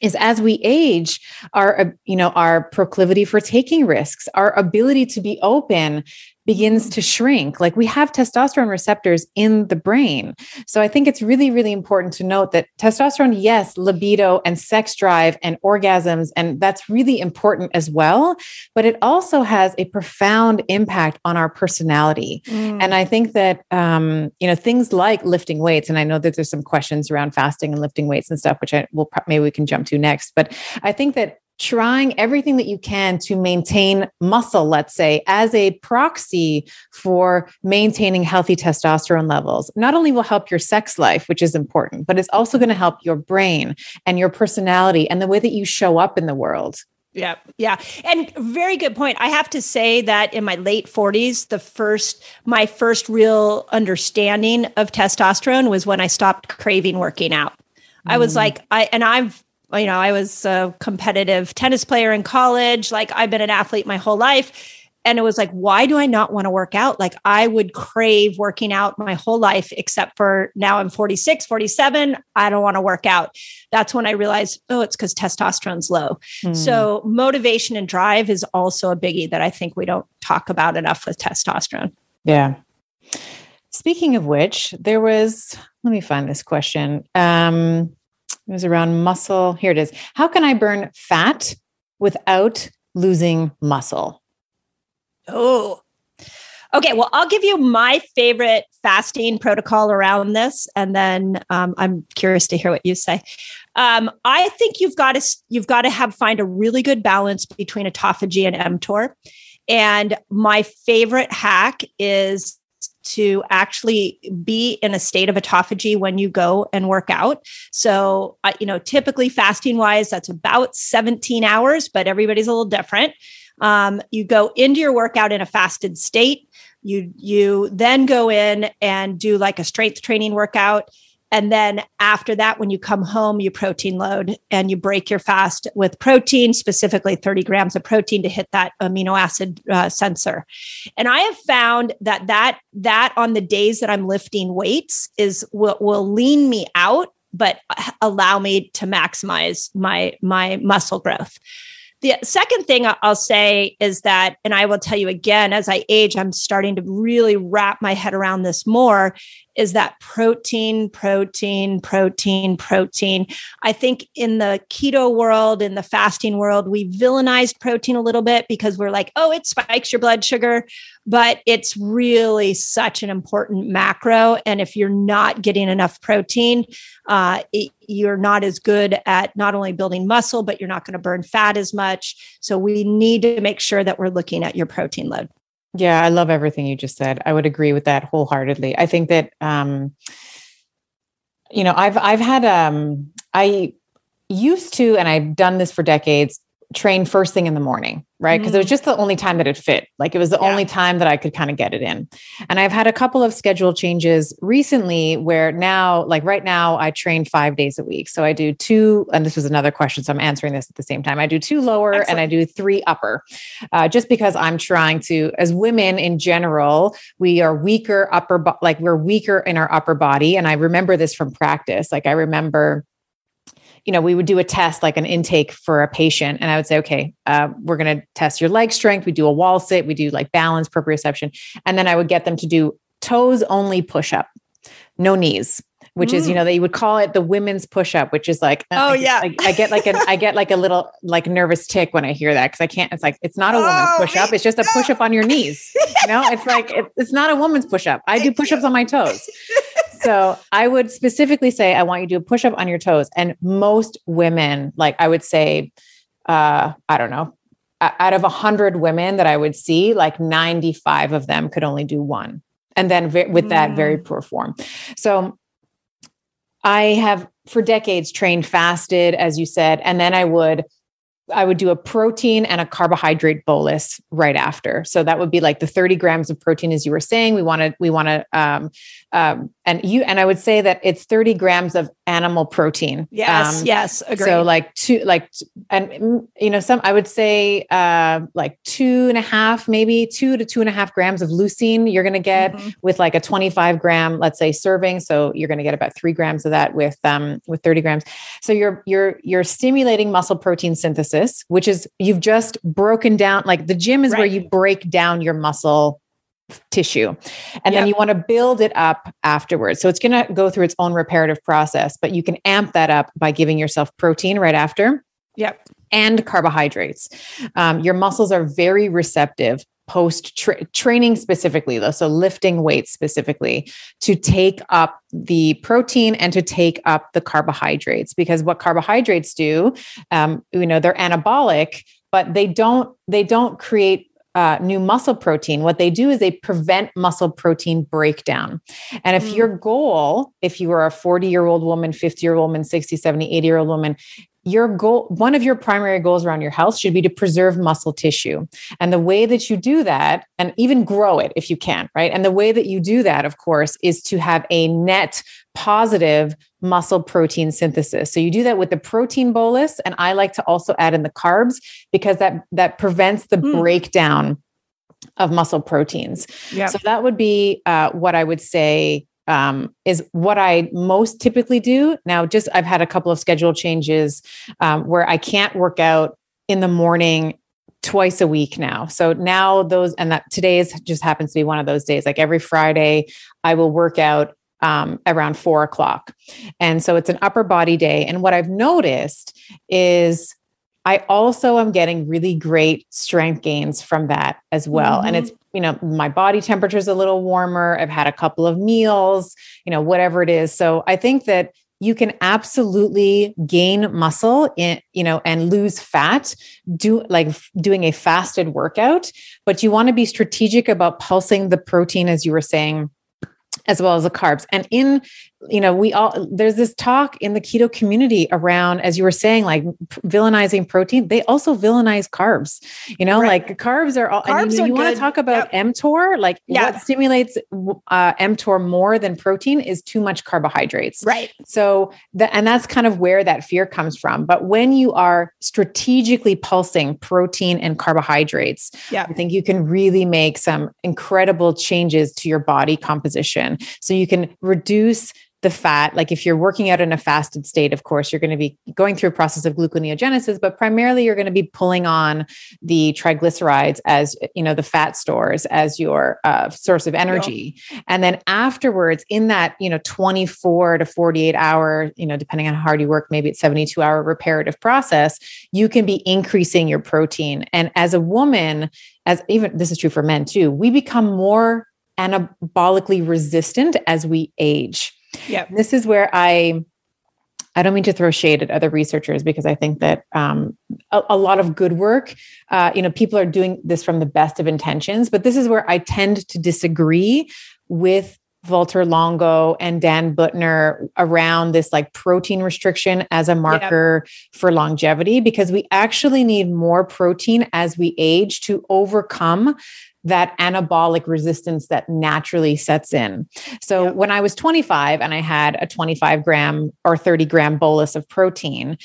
is as we age our uh, you know our proclivity for taking risks our ability to be open begins to shrink. Like we have testosterone receptors in the brain. So I think it's really, really important to note that testosterone, yes, libido and sex drive and orgasms, and that's really important as well. But it also has a profound impact on our personality. Mm. And I think that, um, you know, things like lifting weights, and I know that there's some questions around fasting and lifting weights and stuff, which I will maybe we can jump to next. But I think that trying everything that you can to maintain muscle, let's say, as a proxy for maintaining healthy testosterone levels, not only will help your sex life, which is important, but it's also going to help your brain and your personality and the way that you show up in the world. Yeah. Yeah. And very good point. I have to say that in my late 40s, the first, my first real understanding of testosterone was when I stopped craving working out. I was mm. like, I, and I've, you know, I was a competitive tennis player in college. Like I've been an athlete my whole life. And it was like why do i not want to work out? Like i would crave working out my whole life except for now i'm 46 47 i don't want to work out. That's when i realized oh it's because testosterone's low. Hmm. so motivation and drive is also a biggie that i think we don't talk about enough with testosterone. Yeah. Speaking of which there was let me find this question. Um it was around muscle here it is how can i burn fat without losing muscle Oh, okay. Well, I'll give you my favorite fasting protocol around this, and then um, I'm curious to hear what you say. Um, I think you've got to you've got to have find a really good balance between autophagy and mTOR. And my favorite hack is to actually be in a state of autophagy when you go and work out. So, uh, you know, typically fasting wise, that's about 17 hours, but everybody's a little different. Um, you go into your workout in a fasted state. You you then go in and do like a strength training workout. And then after that, when you come home, you protein load and you break your fast with protein, specifically 30 grams of protein to hit that amino acid uh, sensor. And I have found that that that on the days that I'm lifting weights is will, will lean me out, but allow me to maximize my my muscle growth. The second thing I'll say is that, and I will tell you again, as I age, I'm starting to really wrap my head around this more, is that protein, protein, protein, protein. I think in the keto world, in the fasting world, we villainized protein a little bit because we're like, oh, it spikes your blood sugar, but it's really such an important macro. And if you're not getting enough protein, uh, it, you're not as good at not only building muscle, but you're not going to burn fat as much. So we need to make sure that we're looking at your protein load. Yeah, I love everything you just said. I would agree with that wholeheartedly. I think that um you know, I've I've had um I used to and I've done this for decades train first thing in the morning, right? Because mm. it was mm. just the only time that it fit. Like it was the yeah. only time that I could kind of get it in. And I've had a couple of schedule changes recently where now, like right now, I train five days a week. So I do two, and this was another question. So I'm answering this at the same time. I do two lower Excellent. and I do three upper, uh, just because I'm trying to, as women in general, we are weaker upper, bo- like we're weaker in our upper body. And I remember this from practice. Like I remember you know, we would do a test like an intake for a patient, and I would say, okay, uh, we're going to test your leg strength. We do a wall sit, we do like balance, proprioception, and then I would get them to do toes only push up, no knees which is you know mm. they would call it the women's push up which is like uh, oh yeah. I, I, get like an i get like a little like nervous tick when i hear that because i can't it's like it's not a woman's oh, push up it's just a push up on your knees you know? It's like it, it's not a woman's push up i do push ups on my toes so I would specifically say, I want you to do a push up on your toes. And most women, like I would say, uh, I don't know, out of a hundred women that I would see, like 95 of them could only do one. And then with that, very mm. poor form. So I have for decades trained fasted, as you said, and then I would I would do a protein and a carbohydrate bolus right after. So that would be like the 30 grams of protein, as you were saying. We want to, we want to, um, um, and you, and I would say that it's 30 grams of animal protein. Yes. Um, yes. Agreed. So like two, like, and mm, you know, some, I would say, uh, like two and a half, maybe two to two and a half grams of leucine you're going to get mm-hmm. with like a 25 gram, let's say serving. So you're going to get about three grams of that with, um, with 30 grams. So you're, you're, you're stimulating muscle protein synthesis which is you've just broken down, like the gym is right. where you break down your muscle tissue. And yep. then you want to build it up afterwards. So it's going to go through its own reparative process but you can amp that up by giving yourself protein right after yep. and carbohydrates. Um, your muscles are very receptive post tra- training specifically though so lifting weights specifically to take up the protein and to take up the carbohydrates. Because what carbohydrates do um, you know they're anabolic but they don't they don't create uh, new muscle protein, what they do is they prevent muscle protein breakdown. And if mm. your goal, if you are a 40 year old woman, 50 year old woman, 60, 70, 80 year old woman, your goal, one of your primary goals around your health should be to preserve muscle tissue. And the way that you do that, and even grow it if you can, right? And the way that you do that, of course, is to have a net positive muscle protein synthesis. So you do that with the protein bolus. And I like to also add in the carbs because that, that prevents the mm. breakdown of muscle proteins. Yep. So that would be uh, what I would say um, is what I most typically do. Now, just I've had a couple of schedule changes um, where I can't work out in the morning twice a week now. So now those, and that today is just happens to be one of those days. Like every Friday, I will work out um, around four o'clock. And so it's an upper body day. And what I've noticed is I also am getting really great strength gains from that as well. Mm-hmm. And it's, you know, my body temperature is a little warmer. I've had a couple of meals, you know, whatever it is. So I think that you can absolutely gain muscle in, you know, and lose fat do like doing a fasted workout, but you want to be strategic about pulsing the protein as you were saying as well as the carbs. And in you know, we all there's this talk in the keto community around, as you were saying, like villainizing protein. They also villainize carbs. You know, right. like carbs are all. Carbs you, you want to talk about yep. mTOR? Like yeah. what stimulates uh, mTOR more than protein is too much carbohydrates. Right. So the, and that's kind of where that fear comes from. But when you are strategically pulsing protein and carbohydrates, yeah. I think you can really make some incredible changes to your body composition. So you can reduce the fat like if you're working out in a fasted state of course you're going to be going through a process of gluconeogenesis but primarily you're going to be pulling on the triglycerides as you know the fat stores as your uh, source of energy. Yeah. and then afterwards in that you know 24 to 48 hour you know depending on how hard you work maybe it's 72 hour reparative process you can be increasing your protein. And as a woman as even this is true for men too we become more anabolically resistant as we age yeah. This is where I I don't mean to throw shade at other researchers because I think that um, a, a, lot of good work, uh, you know, people are doing this from the best of intentions, but this is where I tend to disagree with Walter Longo and Dan Buettner around this like protein restriction as a marker for longevity because we actually need more protein as we age to overcome that anabolic resistance that naturally sets in. So when I was 25 and I had a 25 gram or 30 gram bolus of protein,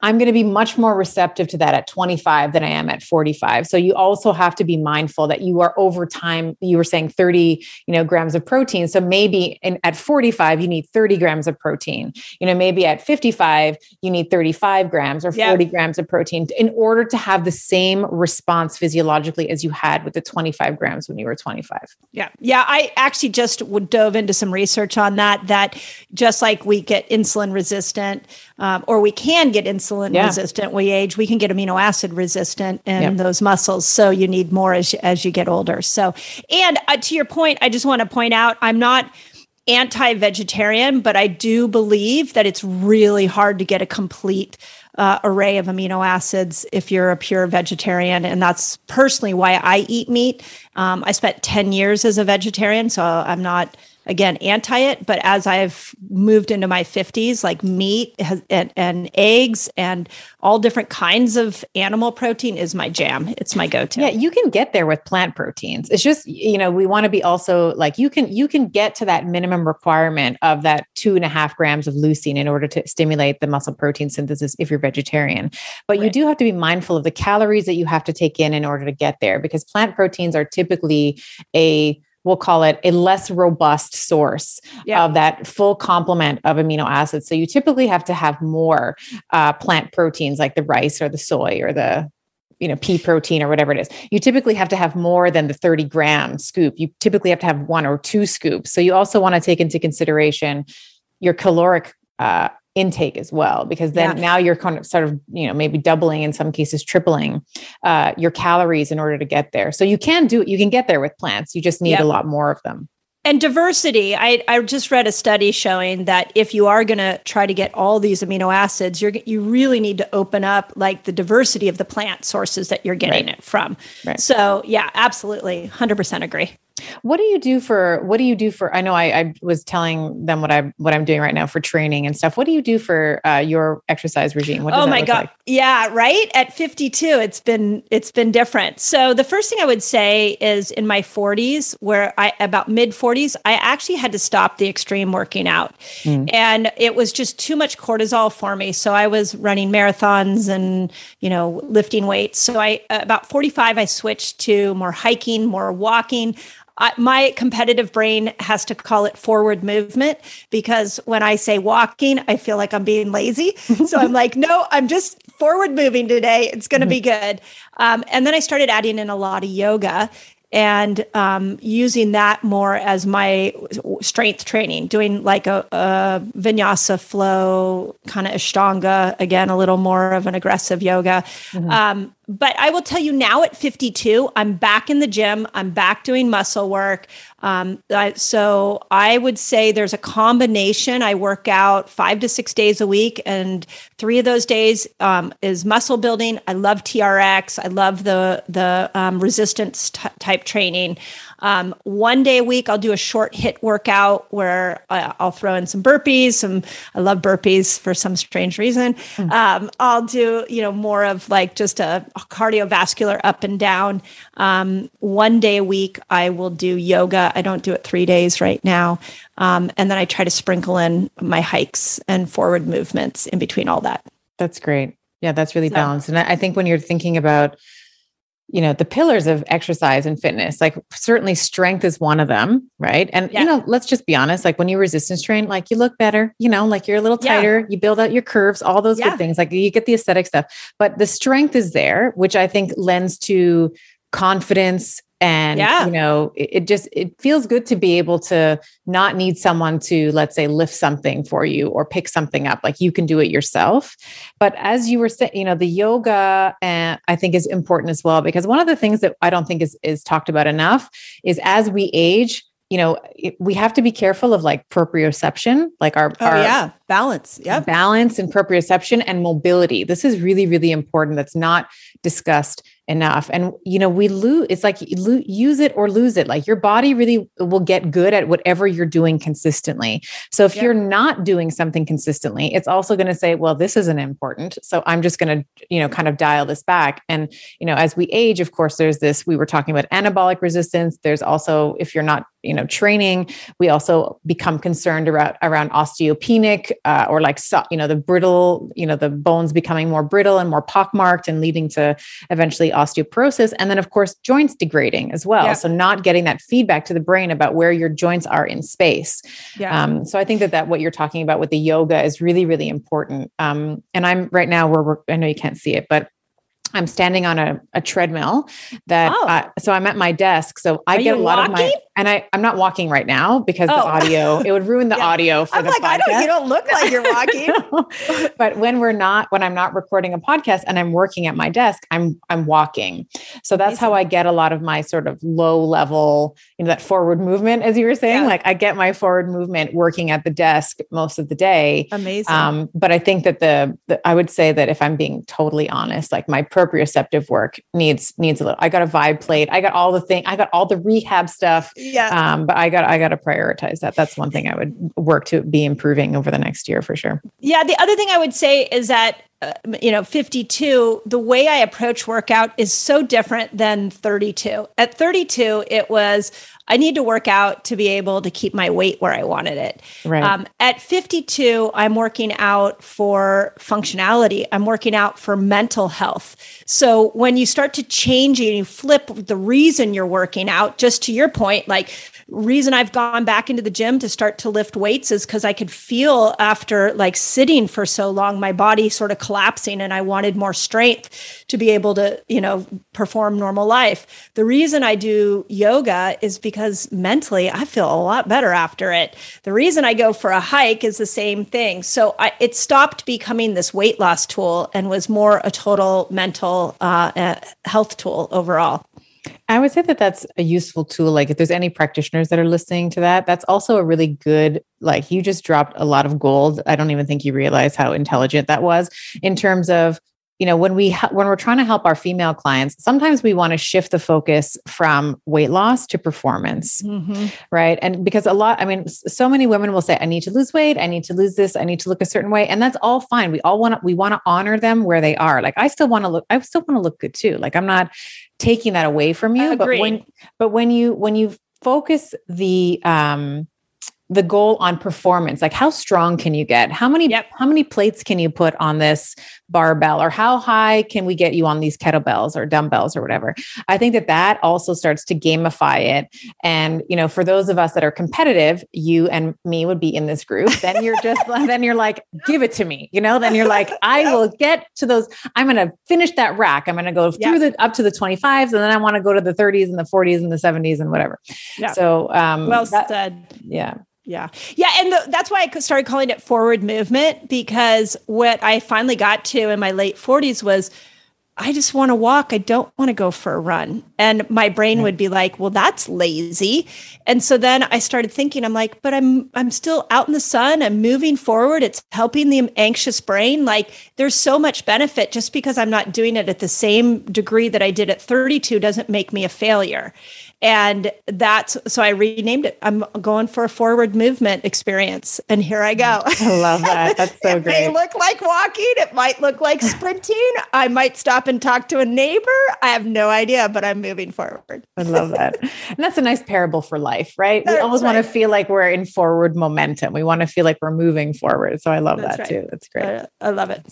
I'm going to be much more receptive to that at 25 than I am at 45. So you also have to be mindful that you are over time. You were saying 30, you know, grams of protein. So maybe in, at 45 you need 30 grams of protein. You know, maybe at 55 you need 35 grams or 40 grams of protein in order to have the same response physiologically as you had with the 25 grams when you were 25. Yeah, yeah. I actually just dove into some research on that. That just like we get insulin resistant, um, or we can get insulin yeah. resistant. We age we can get amino acid resistant in those muscles. So you need more as, as you get older. So and uh, to your point i just want to point out i'm not anti-vegetarian but i do believe that it's really hard to get a complete uh, array of amino acids if you're a pure vegetarian. And that's personally why i eat meat. Um, i spent 10 years as a vegetarian so i'm not again anti it but as i've moved into my 50s like meat has, and, and, eggs and all different kinds of animal protein is my jam. It's my go-to. Yeah you can get there with plant proteins. It's just you know we want to be also like you can you can get to that minimum requirement of that two and a half grams of leucine in order to stimulate the muscle protein synthesis if you're vegetarian. But right. you do have to be mindful of the calories that you have to take in in order to get there because plant proteins are typically a we'll call it a less robust source yeah. of that full complement of amino acids. So you typically have to have more uh, plant proteins like the rice or the soy or the you know pea protein or whatever it is you typically have to have more than the 30 gram scoop you typically have to have one or two scoops so you also want to take into consideration your caloric uh, intake as well because then Yeah. now you're kind of sort of you know maybe doubling in some cases tripling uh, your calories in order to get there so you can do it you can get there with plants you just need Yep. a lot more of them And diversity. I, I just read a study showing that if you are going to try to get all these amino acids, you're you really need to open up like the diversity of the plant sources that you're getting Right. it from. Right. So yeah, absolutely, hundred percent agree. What do you do for what do you do for i know I, I was telling them what i what i'm doing right now for training and stuff. What do you do for uh, your exercise regime? What does oh my god. like? yeah right? At 52 it's been it's been different. So the first thing i would say is in my 40s where i about mid 40s i actually had to stop the extreme working out. Mm. and it was just too much cortisol for me. So i was running marathons and you know lifting weights. So i about 45 i switched to more hiking more walking I, my competitive brain has to call it forward movement because when I say walking, I feel like I'm being lazy. so I'm like, no, I'm just forward moving today. It's going to be good. Um, and then I started adding in a lot of yoga and um, using that more as my strength training, doing like a, a vinyasa flow, kind of ashtanga, again, a little more of an aggressive yoga. Um, but I will tell you now at 52, I'm back in the gym. I'm back doing muscle work. Um, I, so I would say there's a combination. I work out five to six days a week, and three of those days um, is muscle building. I love TRX. I love the the um, resistance t- type training. Um, one day a week, I'll do a short HIIT workout where uh, I'll throw in some burpees. Some I love burpees for some strange reason. Um, I'll do you know more of like just a cardiovascular up and down. Um, one day a week, I will do yoga. I don't do it three days right now, um, and then I try to sprinkle in my hikes and forward movements in between all that. That's great. Yeah, that's really So- balanced. And I I think when you're thinking about, you know, the pillars of exercise and fitness, like certainly strength is one of them, right? And Yeah. you know, let's just be honest, like when you resistance train, like you look better, you know, like you're a little Yeah. tighter, you build out your curves, all those Yeah. good things. Like you get the aesthetic stuff, but the strength is there, which I think lends to confidence and Yeah. you know it, it just it feels good to be able to not need someone to let's say lift something for you or pick something up like you can do it yourself but as you were saying you know the yoga uh, i think is important as well because one of the things that i don't think is is talked about enough is as we age you know it, we have to be careful of like proprioception like our, Oh our yeah, balance. Yep. balance and proprioception and mobility. This is really, really important. That's not discussed enough. And, you know, we lose, it's like lo- use it or lose it. Like your body really will get good at whatever you're doing consistently. So if you're not doing something consistently, it's also going to say, well, this isn't important. So I'm just going to, you know, kind of dial this back. And, you know, as we age, of course, there's this, we were talking about anabolic resistance. There's also, if you're not, you know, training, we also become concerned around, around osteopenic uh, or like, so, you know, the brittle, you know, the bones becoming more brittle and more pockmarked and leading to eventually osteoporosis. And then, of course, joints degrading as well. Yeah. So not getting that feedback to the brain about where your joints are in space. Yeah. Um, so I think that that what you're talking about with the yoga is really, really important. Um, and I'm right now where we're, I know you can't see it, but I'm standing on a, a treadmill that, Oh. uh, so I'm at my desk. So I Are get a lot of my, walking? And I, I'm not walking right now because the Oh. audio, it would ruin the Yeah. audio for I'm the like, I podcast. don't. You don't look like you're walking. but when we're not when i'm not recording a podcast and i'm working at my desk i'm i'm walking so that's how i get a lot of my sort of low level you know that forward movement as you were saying Yeah. like i get my forward movement working at the desk most of the day Amazing. um, but I think that the, the I would say that if I'm being totally honest, like my proprioceptive work needs needs a little. I got a vibe plate. I got all the thing. I got all the rehab stuff. Yeah. Um, but I got I got to prioritize that. That's one thing I would work to be improving over the next year for sure. Yeah, the other thing I would say is that uh, you know, 52, the way I approach workout is so different than 32. At 32, it was I need to work out to be able to keep my weight where I wanted it. Right. Um, at 52, I'm working out for functionality. I'm working out for mental health. So when you start to change and you flip the reason you're working out, just to your point, like reason I've gone back into the gym to start to lift weights is because I could feel after like sitting for so long, my body sort of collapsing and I wanted more strength to be able to, you know, perform normal life. The reason I do yoga is because mentally I feel a lot better after it. The reason I go for a hike is the same thing. So I, it stopped becoming this weight loss tool and was more a total mental uh, uh health tool overall. I would say that that's a useful tool. Like, if there's any practitioners that are listening to that, that's also a really good, like, you just dropped a lot of gold. I don't even think you realize how intelligent that was in terms of you know when we when we're trying to help our female clients sometimes we want to shift the focus from weight loss to performance mm-hmm. right? And because a lot i mean so many women will say i need to lose weight i need to lose this i need to look a certain way and that's all fine. We all want to we want to honor them where they are. Like i still want to look i still want to look good too. Like i'm not taking that away from you but when but when you when you focus the um the goal on performance like how strong can you get? How many yep. how many plates can you put on this barbell or how high can we get you on these kettlebells or dumbbells or whatever. I think that that also starts to gamify it. And you know for those of us that are competitive you and me would be in this group then you're just then you're like give it to me you know? Then you're like i will get to those i'm going to finish that rack. I'm going to go through yep. the up to the 25s and then i want to go to the 30s and the 40s and the 70s and whatever. Yeah. so um well that, said. Yeah yeah. Yeah. And the, that's why I started calling it forward movement because what I finally got to in my late 40s was I just want to walk. I don't want to go for a run. And my brain would be like, well, that's lazy. And so then I started thinking, I'm like, but I'm I'm still out in the sun. I'm moving forward. It's helping the anxious brain. Like there's so much benefit just because I'm not doing it at the same degree that I did at 32 doesn't make me a failure. And that's so I renamed it. I'm going for a forward movement experience. And here I go. I love that. That's so it great. It may look like walking, it might look like sprinting. I might stop and talk to a neighbor. I have no idea, but I'm moving forward. I love that. And that's a nice parable for life, right? That's we always right. want to feel like we're in forward momentum. We want to feel like we're moving forward. So I love that's that right. too. That's great. I, I love it.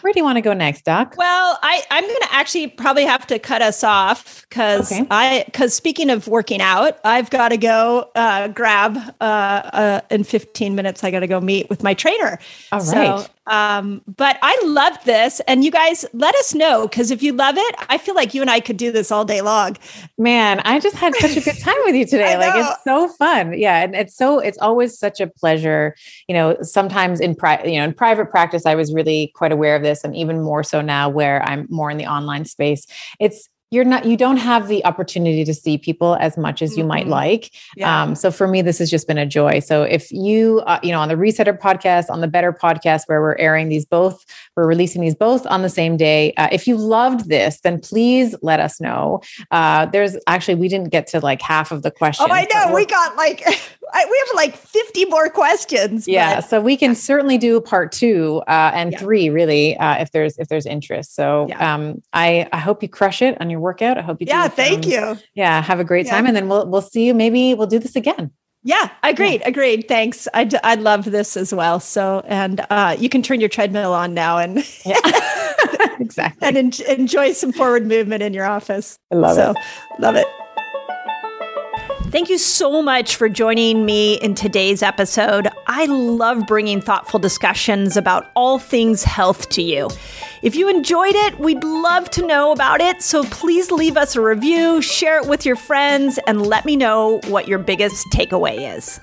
Where do you want to go next, Doc? Well, I, I'm going to actually probably have to cut us off because okay. I because speaking of working out, I've got to go uh, grab uh, uh, in 15 minutes. I got to go meet with my trainer. All right. So um, but I love this. And you guys let us know because if you love it, I feel like you and I could do this all day long. Man, I just had such a good time with you today. like it's so fun. Yeah. And it's so, it's always such a pleasure. You know, sometimes in private, you know, in private practice, I was really quite aware of this and even more so now where I'm more in the online space. It's you're not you don't have the opportunity to see people as much as you mm-hmm. might like yeah. um, so for me this has just been a joy so if you uh, you know on the resetter podcast on the better podcast where we're airing these both we're releasing these both on the same day uh, if you loved this then please let us know uh, there's actually we didn't get to like half of the questions oh i know we got like I, we have like 50 more questions yeah but. so we can certainly do part two uh, and yeah. three really uh, if there's if there's interest so yeah. um, i i hope you crush it on your workout. I hope you. Do. Yeah, thank you. Yeah, have a great time, and then we'll we'll see you. Maybe we'll do this again. Yeah, agreed, yeah. agreed. Thanks. I, d- I love this as well. So, and uh, you can turn your treadmill on now and yeah, exactly, and en- enjoy some forward movement in your office. I love so, it. Love it. Thank you so much for joining me in today's episode. I love bringing thoughtful discussions about all things health to you. If you enjoyed it, we'd love to know about it. So please leave us a review, share it with your friends, and let me know what your biggest takeaway is.